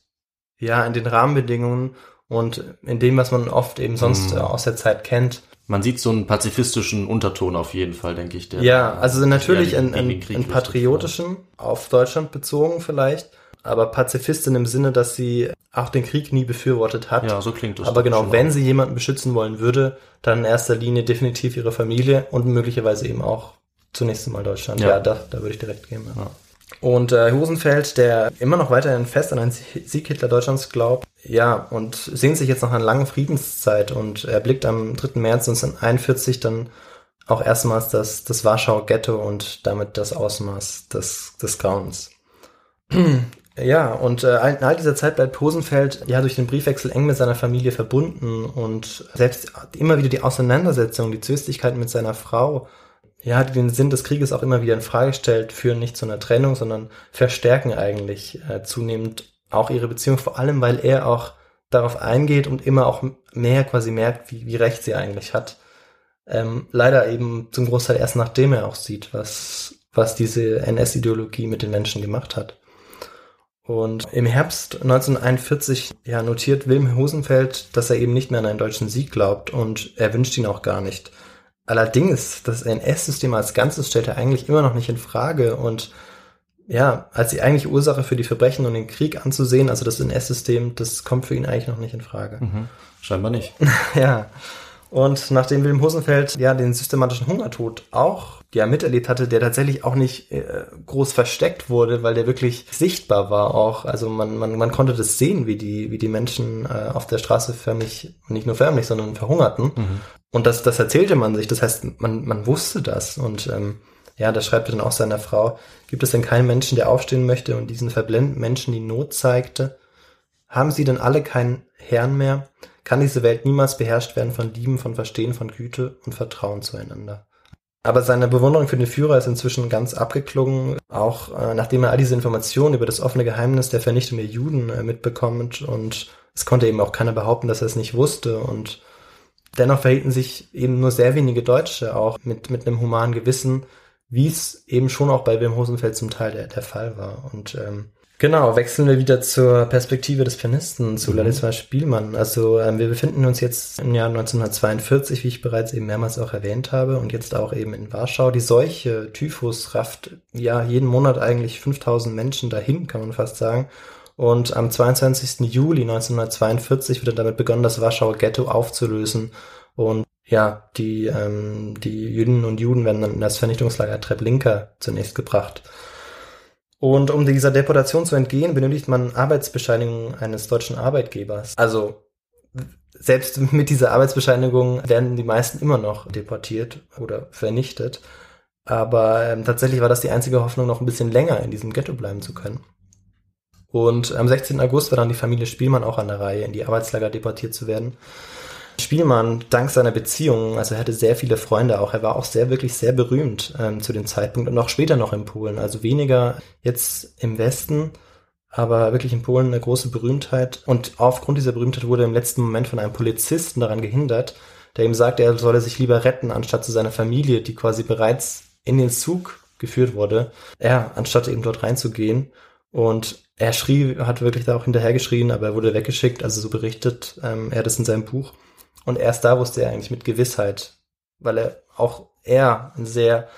ja, in den Rahmenbedingungen und in dem, was man oft eben sonst äh, aus der Zeit kennt. Man sieht so einen pazifistischen Unterton auf jeden Fall, denke ich. Der Ja, also natürlich einen, einen, einen patriotischen, auf Deutschland bezogen vielleicht, aber Pazifistin im Sinne, dass sie auch den Krieg nie befürwortet hat. Ja, so klingt es. aber genau, wenn auch. sie jemanden beschützen wollen würde, dann in erster Linie definitiv ihre Familie und möglicherweise eben auch zunächst einmal Deutschland. Ja, Ja. da, da würde ich direkt gehen. Ja. Ja. Und äh, Hosenfeld, der immer noch weiterhin fest an einen Sieg Hitler Deutschlands glaubt, ja, und sehnt sich jetzt nach einer langen Friedenszeit und er blickt am 3. März 1941 dann auch erstmals das, das Warschauer Ghetto und damit das Ausmaß des, des Grauens. (clears throat) Ja, und äh, in all dieser Zeit bleibt Hosenfeld ja durch den Briefwechsel eng mit seiner Familie verbunden und selbst immer wieder die Auseinandersetzung, die Zwistigkeit mit seiner Frau, ja, den Sinn des Krieges auch immer wieder in Frage stellt, führen nicht zu einer Trennung, sondern verstärken eigentlich äh, zunehmend auch ihre Beziehung, vor allem weil er auch darauf eingeht und immer auch mehr quasi merkt, wie, wie recht sie eigentlich hat. Ähm, leider eben zum Großteil erst nachdem er auch sieht, was, was diese NS-Ideologie mit den Menschen gemacht hat. Und im Herbst 1941 ja, notiert Wilhelm Hosenfeld, dass er eben nicht mehr an einen deutschen Sieg glaubt und er wünscht ihn auch gar nicht. Allerdings, das NS-System als Ganzes stellt er eigentlich immer noch nicht in Frage und ja, als die eigentliche Ursache für die Verbrechen und den Krieg anzusehen, also das NS-System, das kommt für ihn eigentlich noch nicht in Frage. Mhm. Scheinbar nicht. (laughs) Ja. Und nachdem Wilhelm Hosenfeld ja den systematischen Hungertod auch ja miterlebt hatte, der tatsächlich auch nicht äh, groß versteckt wurde, weil der wirklich sichtbar war auch. Also man, man, man konnte das sehen, wie die, wie die Menschen äh, auf der Straße förmlich, nicht nur förmlich, sondern verhungerten. Mhm. Und das, das erzählte man sich. Das heißt, man, man wusste das. Und ähm, ja, das schreibt er dann auch seiner Frau. Gibt es denn keinen Menschen, der aufstehen möchte und diesen verblendeten Menschen die Not zeigte? Haben sie denn alle keinen Herrn mehr? Kann diese Welt niemals beherrscht werden von Lieben, von Verstehen, von Güte und Vertrauen zueinander? Aber seine Bewunderung für den Führer ist inzwischen ganz abgeklungen, auch äh, nachdem er all diese Informationen über das offene Geheimnis der Vernichtung der Juden äh, mitbekommt und es konnte eben auch keiner behaupten, dass er es nicht wusste und dennoch verhielten sich eben nur sehr wenige Deutsche auch mit, mit einem humanen Gewissen, wie es eben schon auch bei Wilhelm Hosenfeld zum Teil der, der Fall war. Und ähm, Genau, wechseln wir wieder zur Perspektive des Pianisten, zu mhm. Ladislas Spielmann. Also ähm, wir befinden uns jetzt im Jahr 1942, wie ich bereits eben mehrmals auch erwähnt habe, und jetzt auch eben in Warschau. Die Seuche, Typhus, rafft ja jeden Monat eigentlich 5000 Menschen dahin, kann man fast sagen. Und am 22. Juli 1942 wird dann damit begonnen, das Warschauer Ghetto aufzulösen. Und ja, die, ähm, die Jüdinnen und Juden werden dann in das Vernichtungslager Treblinka zunächst gebracht. Und um dieser Deportation zu entgehen, benötigt man Arbeitsbescheinigung eines deutschen Arbeitgebers. Also selbst mit dieser Arbeitsbescheinigung werden die meisten immer noch deportiert oder vernichtet. Aber ähm, tatsächlich war das die einzige Hoffnung, noch ein bisschen länger in diesem Ghetto bleiben zu können. Und am 16. August war dann die Familie Spielmann auch an der Reihe, in die Arbeitslager deportiert zu werden. Spielmann, dank seiner Beziehungen, also er hatte sehr viele Freunde auch, er war auch sehr, wirklich sehr berühmt ähm, zu dem Zeitpunkt und auch später noch in Polen, also weniger jetzt im Westen, aber wirklich in Polen eine große Berühmtheit und aufgrund dieser Berühmtheit wurde im letzten Moment von einem Polizisten daran gehindert, der ihm sagte, er solle sich lieber retten, anstatt zu seiner Familie, die quasi bereits in den Zug geführt wurde, ja, anstatt eben dort reinzugehen und er schrie, hat wirklich da auch hinterhergeschrien, aber er wurde weggeschickt, also so berichtet ähm, er das in seinem Buch. Und erst da wusste er eigentlich mit Gewissheit, weil er auch er ein sehr,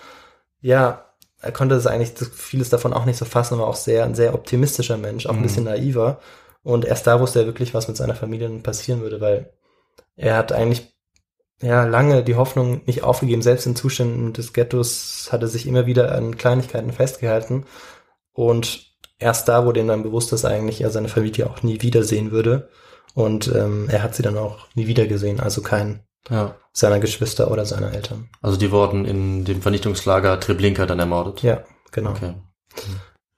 ja, er konnte es eigentlich vieles davon auch nicht so fassen, aber auch sehr, ein sehr optimistischer Mensch, auch ein mhm. bisschen naiver. Und erst da wusste er wirklich, was mit seiner Familie passieren würde, weil er hat eigentlich ja lange die Hoffnung nicht aufgegeben. Selbst in Zuständen des Ghettos hat er sich immer wieder an Kleinigkeiten festgehalten. Und erst da wurde ihm dann bewusst, dass eigentlich er seine Familie auch nie wiedersehen würde. Und ähm, er hat sie dann auch nie wieder gesehen, also kein ja. seiner Geschwister oder seiner Eltern. Also die wurden in dem Vernichtungslager Treblinka dann ermordet? Ja, genau. Okay.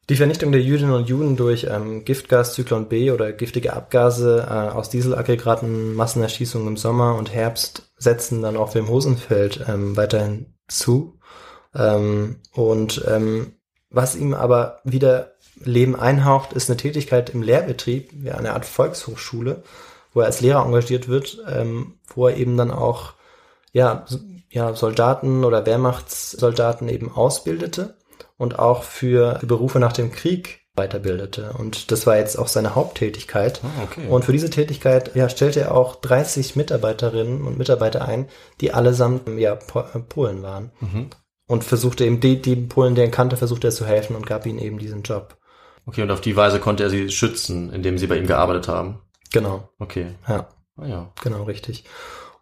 Die Vernichtung der Jüdinnen und Juden durch ähm, Giftgas Zyklon B oder giftige Abgase äh, aus Dieselaggregaten, Massenerschießungen im Sommer und Herbst setzen dann auch Wilhelm Hosenfeld ähm, weiterhin zu. Ähm, und ähm, was ihm aber wieder Leben einhaucht, ist eine Tätigkeit im Lehrbetrieb, ja, eine Art Volkshochschule, wo er als Lehrer engagiert wird, ähm, wo er eben dann auch ja, ja, Soldaten oder Wehrmachtssoldaten eben ausbildete und auch für, Berufe nach dem Krieg weiterbildete. Und das war jetzt auch seine Haupttätigkeit. Ah, okay. Und für diese Tätigkeit ja, stellte er auch 30 Mitarbeiterinnen und Mitarbeiter ein, die allesamt ja, Polen waren. Mhm. Und versuchte eben, die, die Polen, der er kannte, versuchte er zu helfen und gab ihnen eben diesen Job. Okay, und auf die Weise konnte er sie schützen, indem sie bei ihm gearbeitet haben. Genau. Okay. Ja. Ah, ja. Genau, richtig.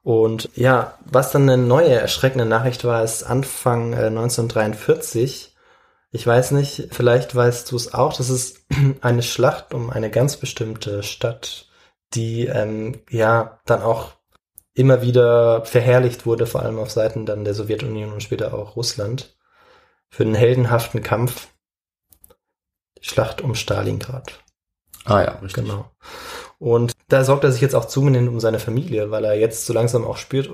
Und ja, was dann eine neue erschreckende Nachricht war, ist Anfang äh, 1943. Ich weiß nicht, vielleicht weißt du es auch, das ist (clears throat) eine Schlacht um eine ganz bestimmte Stadt, die ähm, ja dann auch immer wieder verherrlicht wurde, vor allem auf Seiten dann der Sowjetunion und später auch Russland, für den heldenhaften Kampf Schlacht um Stalingrad. Ah ja, richtig. Genau. Und da sorgt er sich jetzt auch zunehmend um seine Familie, weil er jetzt so langsam auch spürt,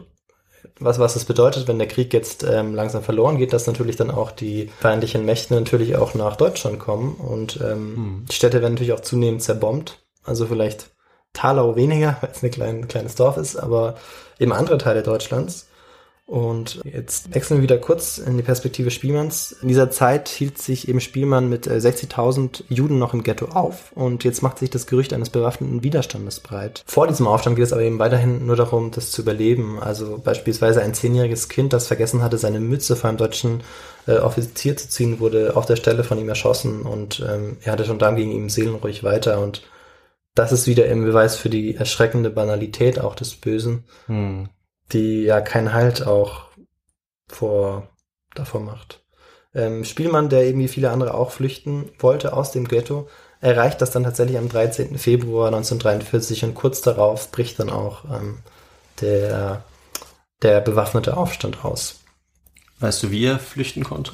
was, was es bedeutet, wenn der Krieg jetzt ähm, langsam verloren geht, dass natürlich dann auch die feindlichen Mächte natürlich auch nach Deutschland kommen und ähm, hm. die Städte werden natürlich auch zunehmend zerbombt. Also vielleicht Talau weniger, (laughs) weil es ein klein, kleines Dorf ist, aber eben andere Teile Deutschlands. Und jetzt wechseln wir wieder kurz in die Perspektive Spielmanns. In dieser Zeit hielt sich eben Spielmann mit 60.000 äh, Juden noch im Ghetto auf und jetzt macht sich das Gerücht eines bewaffneten Widerstandes breit. Vor diesem Aufstand geht es aber eben weiterhin nur darum, das zu überleben. Also beispielsweise ein zehnjähriges Kind, das vergessen hatte, seine Mütze vor einem deutschen äh, Offizier zu ziehen, wurde auf der Stelle von ihm erschossen und ähm, er hatte schon dann gegen ihm seelenruhig weiter und das ist wieder im Beweis für die erschreckende Banalität auch des Bösen. Hm die ja keinen Halt auch vor, davor macht. Ähm, Spielmann, der eben wie viele andere auch flüchten wollte aus dem Ghetto, erreicht das dann tatsächlich am 13. Februar 1943 und kurz darauf bricht dann auch ähm, der, der bewaffnete Aufstand aus. Weißt du, wie er flüchten konnte?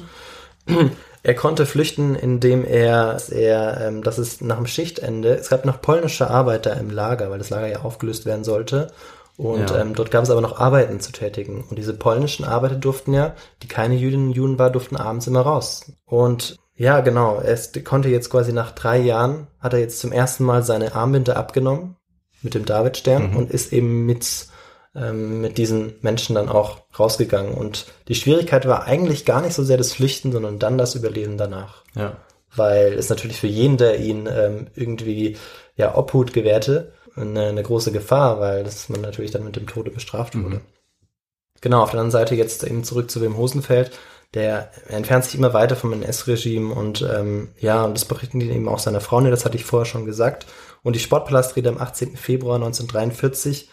(clears throat) Er konnte flüchten, indem er, er ähm, das ist nach dem Schichtende, es gab noch polnische Arbeiter im Lager, weil das Lager ja aufgelöst werden sollte. Und Ja. ähm, dort gab es aber noch Arbeiten zu tätigen. Und diese polnischen Arbeiter durften ja, die keine Jüdinnen und Juden war, durften abends immer raus. Und ja, genau, er konnte jetzt quasi nach drei Jahren, hat er jetzt zum ersten Mal seine Armbinde abgenommen mit dem Davidstern Mhm. und ist eben mit, ähm, mit diesen Menschen dann auch rausgegangen. Und die Schwierigkeit war eigentlich gar nicht so sehr das Flüchten, sondern dann das Überleben danach. Ja. Weil es natürlich für jeden, der ihn ähm, irgendwie ja Obhut gewährte, eine, eine große Gefahr, weil das man natürlich dann mit dem Tode bestraft wurde. Mhm. Genau, auf der anderen Seite jetzt eben zurück zu Wim Hosenfeld. Der entfernt sich immer weiter vom NS-Regime und ähm, ja, und das berichten die eben auch seiner Frau, ne, das hatte ich vorher schon gesagt. Und die Sportpalastrede am 18. Februar 1943,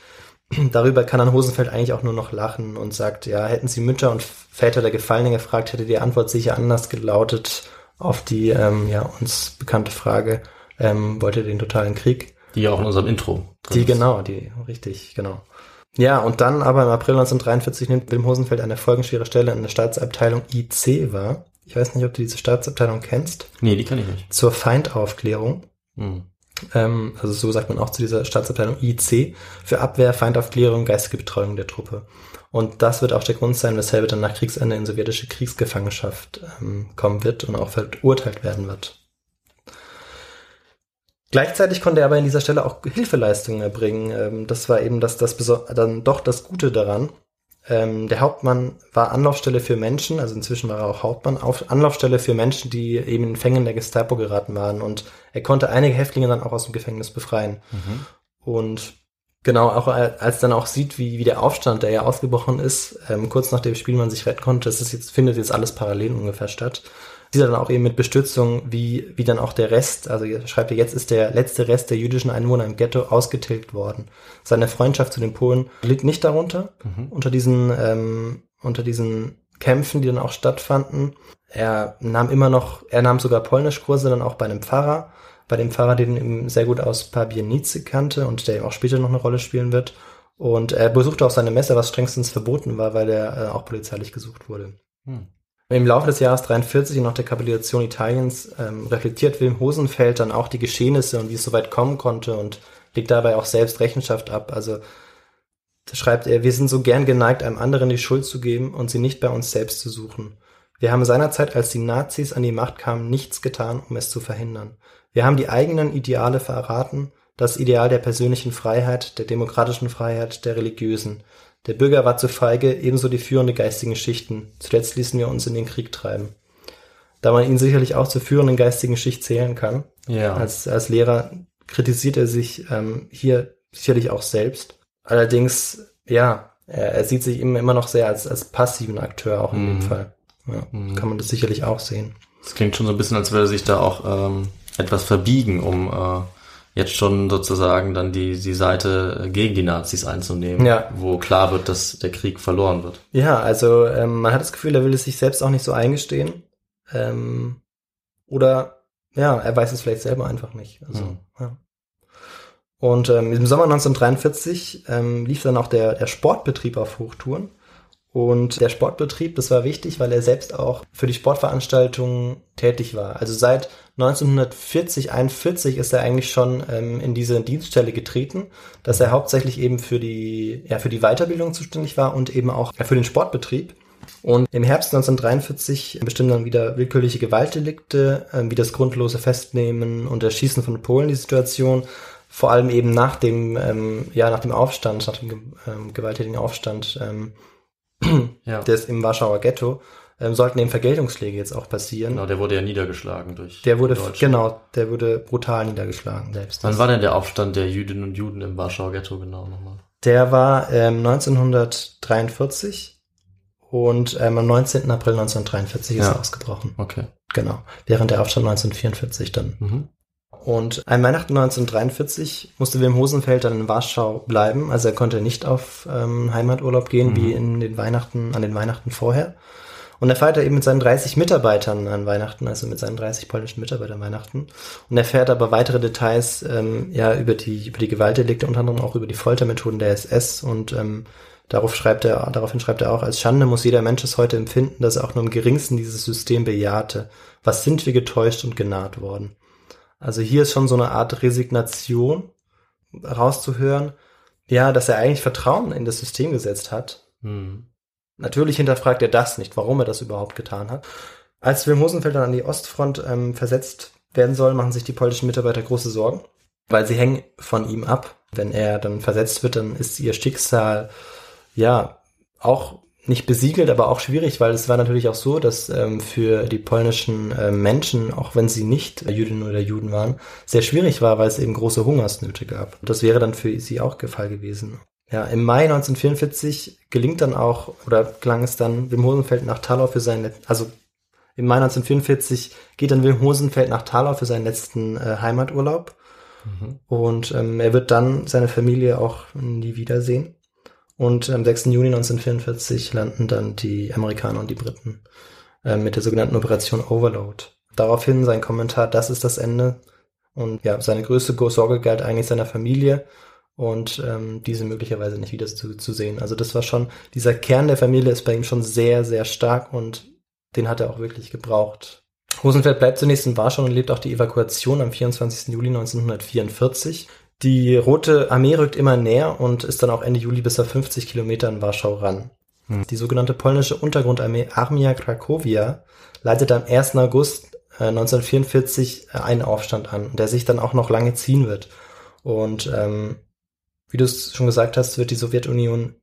(clears throat) darüber kann dann Hosenfeld eigentlich auch nur noch lachen und sagt, ja, hätten sie Mütter und Väter der Gefallenen gefragt, hätte die Antwort sicher anders gelautet auf die ähm, ja uns bekannte Frage, ähm, wollt ihr den totalen Krieg? Die ja auch in unserem Intro. Die ist. genau, die, richtig, genau. Ja, und dann aber im April 1943 nimmt Wilm Hosenfeld eine folgenschwere Stelle in der Staatsabteilung IC wahr. Ich weiß nicht, ob du diese Staatsabteilung kennst. Nee, die kann ich nicht. Zur Feindaufklärung. Hm. Ähm, also so sagt man auch zu dieser Staatsabteilung IC für Abwehr, Feindaufklärung, geistige Betreuung der Truppe. Und das wird auch der Grund sein, weshalb er dann nach Kriegsende in sowjetische Kriegsgefangenschaft ähm, kommen wird und auch verurteilt werden wird. Gleichzeitig konnte er aber in dieser Stelle auch Hilfeleistungen erbringen. Ähm, das war eben das, das dann doch das Gute daran. Ähm, der Hauptmann war Anlaufstelle für Menschen, also inzwischen war er auch Hauptmann, auf Anlaufstelle für Menschen, die eben in Fängen der Gestapo geraten waren. Und er konnte einige Häftlinge dann auch aus dem Gefängnis befreien. Und genau, auch al- als dann auch sieht, wie, wie der Aufstand, der ja ausgebrochen ist, ähm, kurz nachdem Spielmann sich retten konnte, das ist jetzt, findet jetzt alles parallel ungefähr statt. Sieht er dann auch eben mit Bestürzung, wie, wie dann auch der Rest, also er schreibt er, jetzt ist der letzte Rest der jüdischen Einwohner im Ghetto ausgetilgt worden. Seine Freundschaft zu den Polen litt nicht darunter, unter diesen, ähm, unter diesen Kämpfen, die dann auch stattfanden. Er nahm immer noch, er nahm sogar Polnischkurse dann auch bei einem Pfarrer, bei dem Pfarrer, den ihm sehr gut aus Pabianice kannte und der ihm auch später noch eine Rolle spielen wird. Und er besuchte auch seine Messe, was strengstens verboten war, weil er äh, auch polizeilich gesucht wurde. Hm. Im Laufe des Jahres 43 und nach der Kapitulation Italiens ähm, reflektiert Wilm Hosenfeld dann auch die Geschehnisse und wie es so weit kommen konnte und legt dabei auch selbst Rechenschaft ab. Also da schreibt er, wir sind so gern geneigt, einem anderen die Schuld zu geben und sie nicht bei uns selbst zu suchen. Wir haben seinerzeit, als die Nazis an die Macht kamen, nichts getan, um es zu verhindern. Wir haben die eigenen Ideale verraten, das Ideal der persönlichen Freiheit, der demokratischen Freiheit, der religiösen. Der Bürger war zu feige, ebenso die führende geistigen Schichten. Zuletzt ließen wir uns in den Krieg treiben. Da man ihn sicherlich auch zur führenden geistigen Schicht zählen kann, Ja. als, als Lehrer kritisiert er sich ähm, hier sicherlich auch selbst. Allerdings, ja, er, er sieht sich immer, immer noch sehr als, als passiven Akteur auch in dem Mhm. Fall. Ja, Kann man das sicherlich auch sehen. Das klingt schon so ein bisschen, als würde er sich da auch ähm, etwas verbiegen, um äh, jetzt schon sozusagen dann die, die Seite gegen die Nazis einzunehmen, Ja. wo klar wird, dass der Krieg verloren wird. Ja, also ähm, man hat das Gefühl, er will es sich selbst auch nicht so eingestehen. Ähm, oder ja, er weiß es vielleicht selber einfach nicht. Also, Mhm. ja. Und ähm, im Sommer 1943 ähm, lief dann auch der, der Sportbetrieb auf Hochtouren. Und der Sportbetrieb, das war wichtig, weil er selbst auch für die Sportveranstaltungen tätig war. Also seit 1940, 41 ist er eigentlich schon ähm, in diese Dienststelle getreten, dass er hauptsächlich eben für die, ja, für die Weiterbildung zuständig war und eben auch für den Sportbetrieb. Und im Herbst 1943 bestimmen dann wieder willkürliche Gewaltdelikte, ähm, wie das grundlose Festnehmen und Erschießen von Polen die Situation. Vor allem eben nach dem, ähm, ja, nach dem Aufstand, nach dem ähm, gewalttätigen Aufstand ähm, Ja. des im Warschauer Ghetto, ähm, sollten eben Vergeltungsschläge jetzt auch passieren. Genau, der wurde ja niedergeschlagen durch Der wurde, genau, der wurde brutal niedergeschlagen selbst. Wann war denn der Aufstand der Jüdinnen und Juden im Warschauer Ghetto genau nochmal? Der war ähm, 1943 und ähm, am 19. April 1943 ist Ja. er ausgebrochen. Okay. Genau. Während der Aufstand 1944 dann. Mhm. Und an Weihnachten 1943 musste Wilhelm Hosenfeld dann in Warschau bleiben. Also er konnte nicht auf ähm, Heimaturlaub gehen, Mhm. wie in den Weihnachten, an den Weihnachten vorher. Und er feierte eben mit seinen 30 Mitarbeitern an Weihnachten, also mit seinen 30 polnischen Mitarbeitern Weihnachten. Und erfährt aber weitere Details ähm, ja über die über die Gewaltdelikte, unter anderem auch über die Foltermethoden der SS und ähm, Darauf schreibt er, daraufhin schreibt er auch, als Schande muss jeder Mensch es heute empfinden, dass er auch nur im geringsten dieses System bejahte. Was sind wir getäuscht und genaht worden? Also hier ist schon so eine Art Resignation rauszuhören, ja, dass er eigentlich Vertrauen in das System gesetzt hat. Hm. Natürlich hinterfragt er das nicht, warum er das überhaupt getan hat. Als Wilhelm Hosenfeld dann an die Ostfront ähm, versetzt werden soll, machen sich die polnischen Mitarbeiter große Sorgen, weil sie hängen von ihm ab. Wenn er dann versetzt wird, dann ist ihr Schicksal ja auch nicht besiegelt, aber auch schwierig, weil es war natürlich auch so, dass ähm, für die polnischen äh, Menschen, auch wenn sie nicht Jüdinnen oder Juden waren, sehr schwierig war, weil es eben große Hungersnöte gab. Das wäre dann für sie auch der Fall gewesen. Ja, im Mai 1944 gelingt dann auch, oder gelang es dann Wim Hosenfeld nach Talau für seinen, also im Mai 1944 geht dann Wim Hosenfeld nach Talau für seinen letzten äh, Heimaturlaub. Mhm. Und ähm, er wird dann seine Familie auch nie wiedersehen. Und am 6. Juni 1944 landen dann die Amerikaner und die Briten äh, mit der sogenannten Operation Overload. Daraufhin sein Kommentar, das ist das Ende. Und ja, seine größte Sorge galt eigentlich seiner Familie und ähm, diese möglicherweise nicht wieder zu, zu sehen. Also das war schon, dieser Kern der Familie ist bei ihm schon sehr, sehr stark und den hat er auch wirklich gebraucht. Rosenfeld bleibt zunächst in Warschau und lebt auch die Evakuation am 24. Juli 1944. Die Rote Armee rückt immer näher und ist dann auch Ende Juli bis auf 50 Kilometer in Warschau ran. Die sogenannte polnische Untergrundarmee Armia Krakowia leitet am 1. August äh, 1944 einen Aufstand an, der sich dann auch noch lange ziehen wird. Und ähm, wie du es schon gesagt hast, wird die Sowjetunion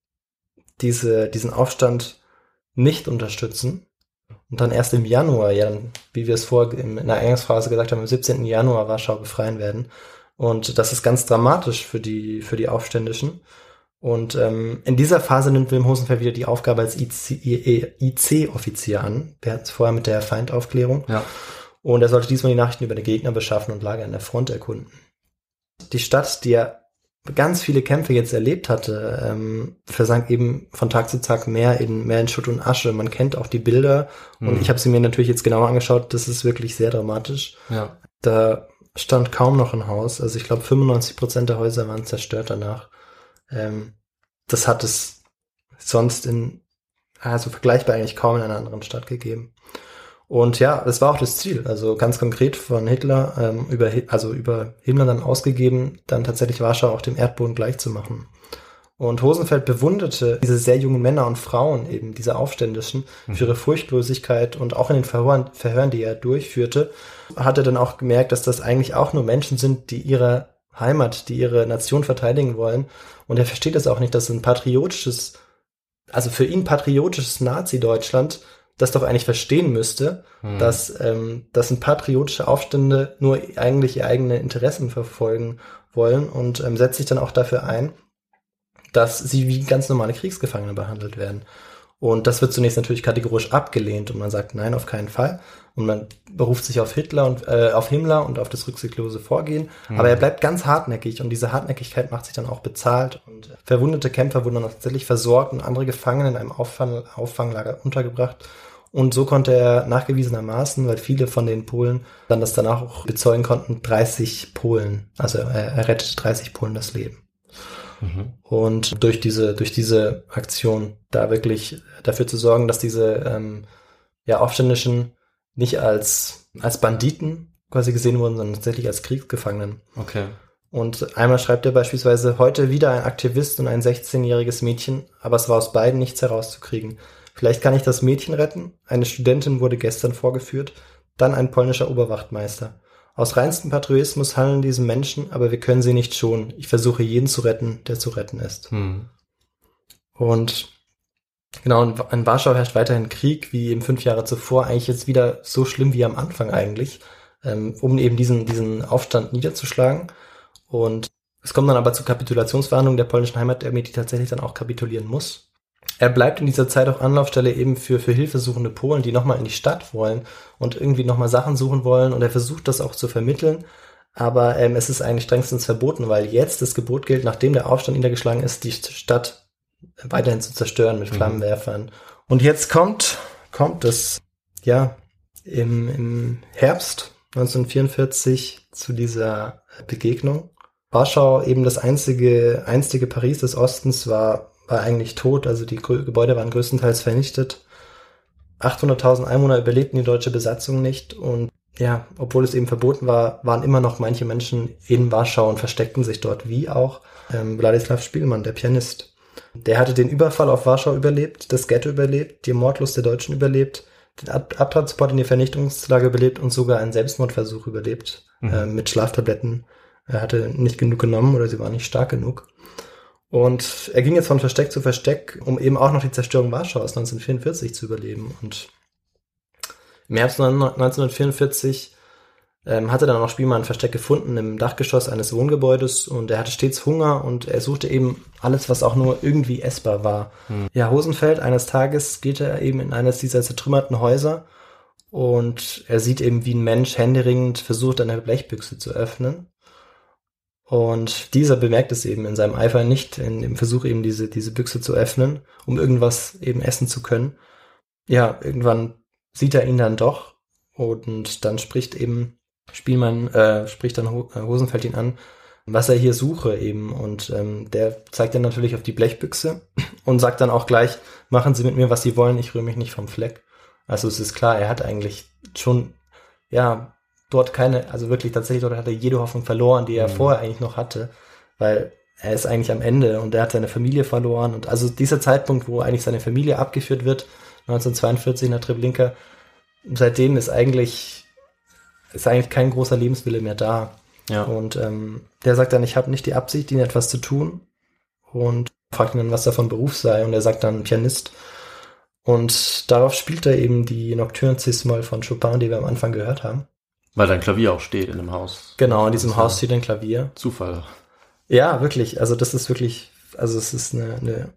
diese, diesen Aufstand nicht unterstützen. Und dann erst im Januar, ja, wie wir es vor in der Eingangsphase gesagt haben, am 17. Januar Warschau befreien werden. Und das ist ganz dramatisch für die, für die Aufständischen. Und ähm, in dieser Phase nimmt Wilhelm Hosenfeld wieder die Aufgabe als IC-Offizier an. Wir hatten es vorher mit der Feindaufklärung. Ja. Und er sollte diesmal die Nachrichten über die Gegner beschaffen und Lager an der Front erkunden. Die Stadt, die ja ganz viele Kämpfe jetzt erlebt hatte, ähm, versank eben von Tag zu Tag mehr in, mehr in Schutt und Asche. Man kennt auch die Bilder und Mhm. ich habe sie mir natürlich jetzt genauer angeschaut. Das ist wirklich sehr dramatisch. Ja. Da stand kaum noch ein Haus. Also ich glaube 95 Prozent der Häuser waren zerstört danach. Ähm, das hat es sonst in, also vergleichbar eigentlich kaum in einer anderen Stadt gegeben. Und ja, das war auch das Ziel. Also ganz konkret von Hitler, ähm, über, also über Himmler dann ausgegeben, dann tatsächlich Warschau auch dem Erdboden gleichzumachen. Und Hosenfeld bewunderte diese sehr jungen Männer und Frauen, eben diese Aufständischen, für ihre Furchtlosigkeit und auch in den Verhören, Verhören, die er durchführte, hat er dann auch gemerkt, dass das eigentlich auch nur Menschen sind, die ihre Heimat, die ihre Nation verteidigen wollen. Und er versteht das auch nicht, dass ein patriotisches, also für ihn patriotisches Nazi-Deutschland das doch eigentlich verstehen müsste, Hm. dass, ähm, dass ein patriotische Aufstände nur eigentlich ihre eigenen Interessen verfolgen wollen und ähm, setzt sich dann auch dafür ein, dass sie wie ganz normale Kriegsgefangene behandelt werden. Und das wird zunächst natürlich kategorisch abgelehnt und man sagt nein, auf keinen Fall. Und man beruft sich auf Hitler und äh, auf Himmler und auf das rücksichtslose Vorgehen. Aber er bleibt ganz hartnäckig und diese Hartnäckigkeit macht sich dann auch bezahlt. Und verwundete Kämpfer wurden dann tatsächlich versorgt und andere Gefangene in einem Auffang, Auffanglager untergebracht. Und so konnte er nachgewiesenermaßen, weil viele von den Polen dann das danach auch bezeugen konnten, 30 Polen, also er, er rettete 30 Polen das Leben. Mhm. Und durch diese, durch diese Aktion da wirklich dafür zu sorgen, dass diese ähm, ja, Aufständischen nicht als, als Banditen quasi gesehen wurden, sondern tatsächlich als Kriegsgefangenen. Okay. Und einmal schreibt er beispielsweise, heute wieder ein Aktivist und ein 16-jähriges Mädchen, aber es war aus beiden nichts herauszukriegen. Vielleicht kann ich das Mädchen retten. Eine Studentin wurde gestern vorgeführt, dann ein polnischer Oberwachtmeister. Aus reinstem Patriotismus handeln diese Menschen, aber wir können sie nicht schonen. Ich versuche jeden zu retten, der zu retten ist. Hm. Und genau, in- Warschau herrscht weiterhin Krieg, wie eben fünf Jahre zuvor, eigentlich jetzt wieder so schlimm wie am Anfang eigentlich, ähm, um eben diesen, diesen Aufstand niederzuschlagen. Und es kommt dann aber zu Kapitulationsverhandlungen der polnischen Heimatarmee, die tatsächlich dann auch kapitulieren muss. Er bleibt in dieser Zeit auch Anlaufstelle eben für, für hilfesuchende Polen, die nochmal in die Stadt wollen und irgendwie nochmal Sachen suchen wollen. Und er versucht das auch zu vermitteln. Aber ähm, es ist eigentlich strengstens verboten, weil jetzt das Gebot gilt, nachdem der Aufstand niedergeschlagen ist, die Stadt weiterhin zu zerstören mit Mhm. Flammenwerfern. Und jetzt kommt, kommt es, ja, im, im Herbst 1944 zu dieser Begegnung. Warschau, eben das einzige, einstige Paris des Ostens, war, war eigentlich tot, also die Gebäude waren größtenteils vernichtet. 800.000 Einwohner überlebten die deutsche Besatzung nicht und ja, obwohl es eben verboten war, waren immer noch manche Menschen in Warschau und versteckten sich dort, wie auch ähm, Wladislaw Spielmann, der Pianist. Der hatte den Überfall auf Warschau überlebt, das Ghetto überlebt, die Mordlust der Deutschen überlebt, den Ab Abtransport in die Vernichtungslager überlebt und sogar einen Selbstmordversuch überlebt äh, mit Schlaftabletten. Er hatte nicht genug genommen oder sie waren nicht stark genug. Und er ging jetzt von Versteck zu Versteck, um eben auch noch die Zerstörung Warschaus 1944 zu überleben. Und im Herbst 1944 ähm, hatte dann auch Spielmann ein Versteck gefunden im Dachgeschoss eines Wohngebäudes und er hatte stets Hunger und er suchte eben alles, was auch nur irgendwie essbar war. Ja, Hosenfeld, eines Tages geht er eben in eines dieser zertrümmerten Häuser und er sieht eben, wie ein Mensch händeringend versucht, eine Blechbüchse zu öffnen. Und dieser bemerkt es eben in seinem Eifer nicht, in dem Versuch eben diese, diese Büchse zu öffnen, um irgendwas eben essen zu können. Ja, irgendwann sieht er ihn dann doch und dann spricht eben Spielmann, äh, spricht dann Ho- äh, Hosenfeld ihn an, was er hier suche eben und ähm, der zeigt dann natürlich auf die Blechbüchse (clears throat) und sagt dann auch gleich, machen Sie mit mir, was Sie wollen, ich rühre mich nicht vom Fleck. Also es ist klar, er hat eigentlich schon, ja, dort keine, also wirklich tatsächlich dort hat er jede Hoffnung verloren, die er vorher eigentlich noch hatte, weil er ist eigentlich am Ende und er hat seine Familie verloren und also dieser Zeitpunkt, wo eigentlich seine Familie abgeführt wird, 1942 in der Treblinka, seitdem ist eigentlich, ist eigentlich kein großer Lebenswille mehr da. Ja. Und ähm, der sagt dann, ich habe nicht die Absicht, ihnen etwas zu tun. Und fragt ihn dann, was er von Beruf sei. Und er sagt dann Pianist. Und darauf spielt er eben die Nocturne Cis-Moll von Chopin, die wir am Anfang gehört haben. Weil dein Klavier auch steht in dem Haus. Genau, in diesem Ja. Haus steht ein Klavier. Zufall. Ja, wirklich. Also das ist wirklich, also es ist eine, eine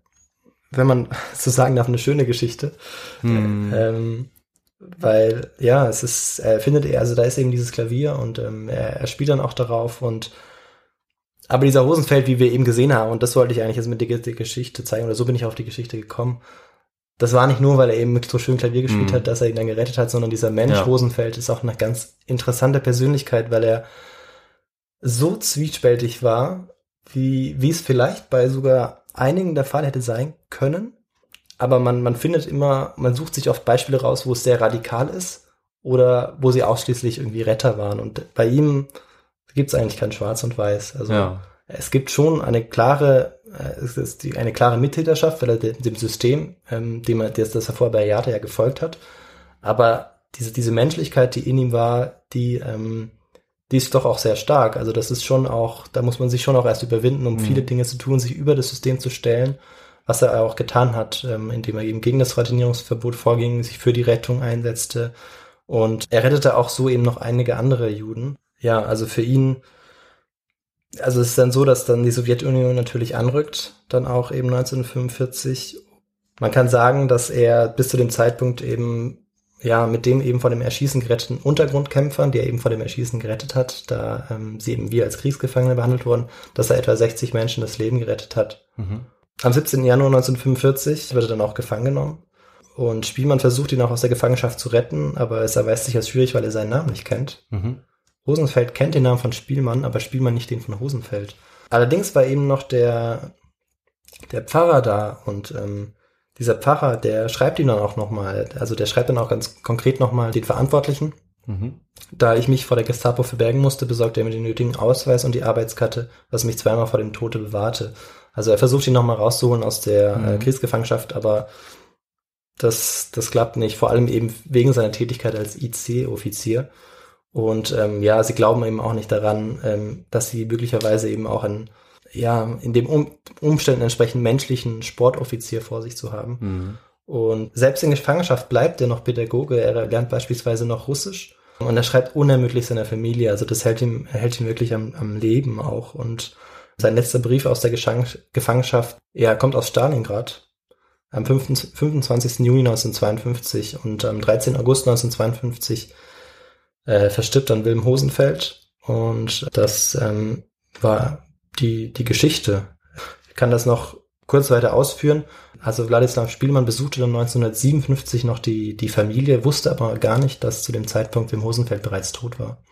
wenn man (laughs) so sagen darf, eine schöne Geschichte. Hm. Ähm, weil, ja, es ist, er findet er, also da ist eben dieses Klavier und ähm, er, er spielt dann auch darauf und aber dieser Rosenfeld, wie wir eben gesehen haben, und das wollte ich eigentlich jetzt mit der Geschichte zeigen, oder so bin ich auf die Geschichte gekommen. Das war nicht nur, weil er eben mit so schön Klavier gespielt Mhm. hat, dass er ihn dann gerettet hat, sondern dieser Mensch Ja. Rosenfeld ist auch eine ganz interessante Persönlichkeit, weil er so zwiespältig war, wie, wie es vielleicht bei sogar einigen der Fall hätte sein können. Aber man, man findet immer, man sucht sich oft Beispiele raus, wo es sehr radikal ist oder wo sie ausschließlich irgendwie Retter waren. Und bei ihm gibt es eigentlich kein Schwarz und Weiß. Also Ja. es gibt schon eine klare, es ist die, eine klare Mittäterschaft, weil er de, dem System, ähm, dem er das, das er vorher bei Ayata ja gefolgt hat. Aber diese, diese Menschlichkeit, die in ihm war, die, ähm, die ist doch auch sehr stark. Also das ist schon auch, da muss man sich schon auch erst überwinden, um Mhm. viele Dinge zu tun, sich über das System zu stellen, was er auch getan hat, ähm, indem er eben gegen das Returnierungsverbot vorging, sich für die Rettung einsetzte. Und er rettete auch so eben noch einige andere Juden. Ja, also für ihn, also es ist dann so, dass dann die Sowjetunion natürlich anrückt, dann auch eben 1945. Man kann sagen, dass er bis zu dem Zeitpunkt eben ja, mit dem eben vor dem Erschießen geretteten Untergrundkämpfern, die er eben vor dem Erschießen gerettet hat, da ähm, sie eben wie als Kriegsgefangene behandelt wurden, dass er etwa 60 Menschen das Leben gerettet hat. Mhm. Am 17. Januar 1945 wird er dann auch gefangen genommen. Und Spielmann versucht ihn auch aus der Gefangenschaft zu retten, aber es erweist sich als schwierig, weil er seinen Namen nicht kennt. Mhm. Hosenfeld kennt den Namen von Spielmann, aber Spielmann nicht den von Hosenfeld. Allerdings war eben noch der, der Pfarrer da und ähm, dieser Pfarrer, der schreibt ihm dann auch nochmal, also der schreibt dann auch ganz konkret nochmal den Verantwortlichen. Mhm. Da ich mich vor der Gestapo verbergen musste, besorgte er mir den nötigen Ausweis und die Arbeitskarte, was mich zweimal vor dem Tode bewahrte. Also er versucht ihn nochmal rauszuholen aus der äh, Mhm. Kriegsgefangenschaft, aber das, das klappt nicht, vor allem eben wegen seiner Tätigkeit als IC-Offizier. Und ähm, ja, sie glauben eben auch nicht daran, ähm, dass sie möglicherweise eben auch einen, ja, in dem um Umständen entsprechend menschlichen Sportoffizier vor sich zu haben. Mhm. Und selbst in Gefangenschaft bleibt er noch Pädagoge. Er lernt beispielsweise noch Russisch. Und er schreibt unermüdlich seiner Familie. Also das hält ihm, hält ihn wirklich am, am Leben auch. Und sein letzter Brief aus der Gefangenschaft, er kommt aus Stalingrad am 5, 25. Juni 1952 und am 13. August 1952 äh, verstirbt dann Wilhelm Hosenfeld. Und das ähm, war die, die Geschichte. Ich kann das noch kurz weiter ausführen. Also Wladislaw Spielmann besuchte dann 1957 noch die, die Familie, wusste aber gar nicht, dass zu dem Zeitpunkt Wim Hosenfeld bereits tot war.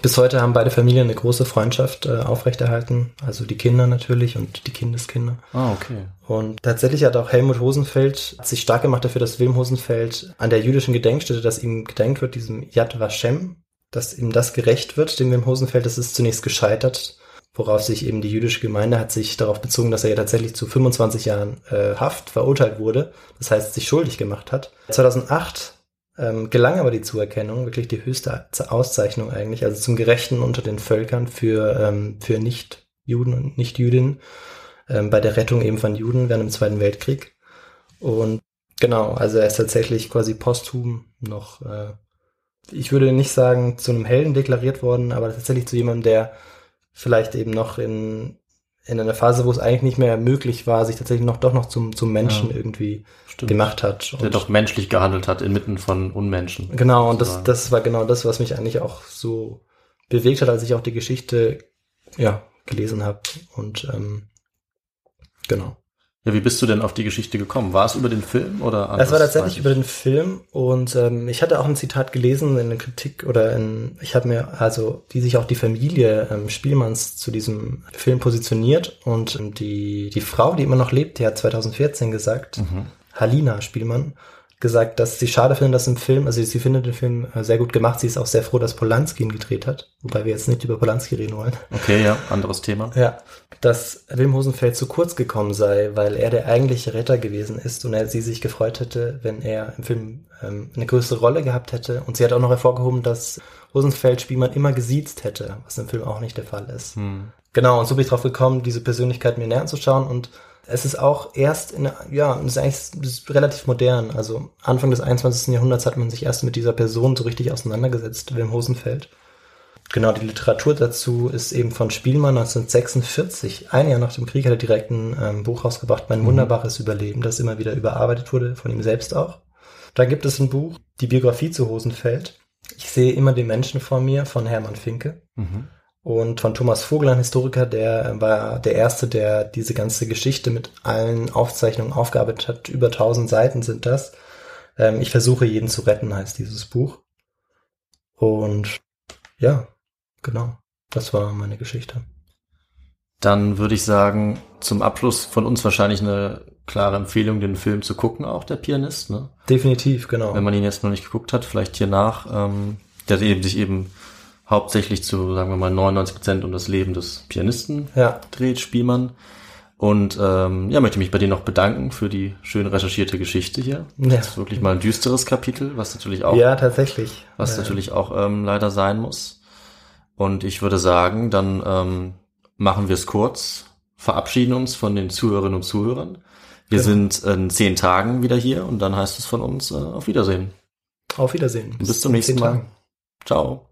Bis heute haben beide Familien eine große Freundschaft äh, aufrechterhalten, also die Kinder natürlich und die Kindeskinder. Ah, okay. Und tatsächlich hat auch Helmut Hosenfeld sich stark gemacht dafür, dass Wilm Hosenfeld an der jüdischen Gedenkstätte, dass ihm gedenkt wird, diesem Yad Vashem, dass ihm das gerecht wird, dem Wilm Hosenfeld. Das ist zunächst gescheitert, worauf sich eben die jüdische Gemeinde hat sich darauf bezogen, dass er ja tatsächlich zu 25 Jahren äh, Haft verurteilt wurde, das heißt sich schuldig gemacht hat. 2008 ähm, gelang aber die Zuerkennung, wirklich die höchste Auszeichnung eigentlich, also zum Gerechten unter den Völkern für, ähm, für Nicht-Juden und Nicht-Jüdinnen ähm, bei der Rettung eben von Juden während dem Zweiten Weltkrieg. Und genau, also er ist tatsächlich quasi posthum noch, äh, ich würde nicht sagen zu einem Helden deklariert worden, aber tatsächlich zu jemandem, der vielleicht eben noch in, in einer Phase, wo es eigentlich nicht mehr möglich war, sich tatsächlich noch doch noch zum, zum Menschen Ja. irgendwie Stimmt. gemacht hat. Der Und- doch menschlich gehandelt hat inmitten von Unmenschen. Genau, und das, das war genau das, was mich eigentlich auch so bewegt hat, als ich auch die Geschichte ja, gelesen habe. Und ähm, genau. Ja, wie bist du denn auf die Geschichte gekommen? War es über den Film oder Es war tatsächlich über den Film und ähm, ich hatte auch ein Zitat gelesen in der Kritik oder in, ich habe mir also, wie sich auch die Familie ähm, Spielmanns zu diesem Film positioniert und ähm, die, die Frau, die immer noch lebt, die hat 2014 gesagt, Mhm. Halina Spielmann, gesagt, dass sie schade findet, dass im Film, also sie findet den Film äh, sehr gut gemacht, sie ist auch sehr froh, dass Polanski ihn gedreht hat, wobei wir jetzt nicht über Polanski reden wollen. Okay, ja, anderes Thema. Ja, dass Wilm Hosenfeld zu kurz gekommen sei, weil er der eigentliche Retter gewesen ist und er sie sich gefreut hätte, wenn er im Film ähm, eine größere Rolle gehabt hätte. Und sie hat auch noch hervorgehoben, dass Hosenfeld Spielmann immer gesiezt hätte, was im Film auch nicht der Fall ist. Hm. Genau, und so bin ich drauf gekommen, diese Persönlichkeit mir näher anzuschauen und es ist auch erst in, ja, es ist eigentlich es ist relativ modern. Also Anfang des 21. Jahrhunderts hat man sich erst mit dieser Person so richtig auseinandergesetzt, Wilm Hosenfeld. Genau, die Literatur dazu ist eben von Spielmann 1946. Ein Jahr nach dem Krieg hat er direkt ein ähm, Buch rausgebracht, Mein wunderbares Überleben, das immer wieder überarbeitet wurde, von ihm selbst auch. Da gibt es ein Buch, die Biografie zu Hosenfeld. Ich sehe immer den Menschen vor mir von Hermann Finke Mhm. Und von Thomas Vogel, ein Historiker, der äh, war der Erste, der diese ganze Geschichte mit allen Aufzeichnungen aufgearbeitet hat. Über 1000 Seiten sind das. Ähm, ich versuche jeden zu retten, heißt dieses Buch. Und ja, genau, das war meine Geschichte. Dann würde ich sagen, zum Abschluss von uns wahrscheinlich eine klare Empfehlung, den Film zu gucken, auch der Pianist, ne? Definitiv, genau. Wenn man ihn jetzt noch nicht geguckt hat, vielleicht hier nach. Ähm, der hat eben sich eben hauptsächlich zu, sagen wir mal, 99 Prozent um das Leben des Pianisten ja, dreht, Spielmann. Und ähm, ja, möchte mich bei dir noch bedanken für die schön recherchierte Geschichte hier. Ja. Das ist wirklich mal ein düsteres Kapitel, was natürlich auch, ja, tatsächlich. was Äh, natürlich auch ähm, leider sein muss. Und ich würde sagen, dann ähm, machen wir es kurz, verabschieden uns von den Zuhörerinnen und Zuhörern. Wir Genau. sind in zehn Tagen wieder hier und dann heißt es von uns äh, auf Wiedersehen. Auf Wiedersehen. Bis zum in nächsten Mal. Ciao.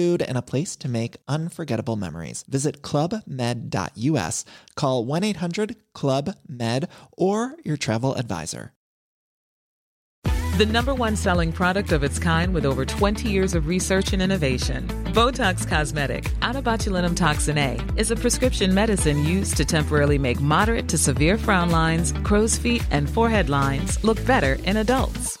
and a place to make unforgettable memories. Visit clubmed.us, call 1 800 Club Med, or your travel advisor. The number one selling product of its kind with over 20 years of research and innovation. Botox Cosmetic, out toxin A, is a prescription medicine used to temporarily make moderate to severe frown lines, crow's feet, and forehead lines look better in adults.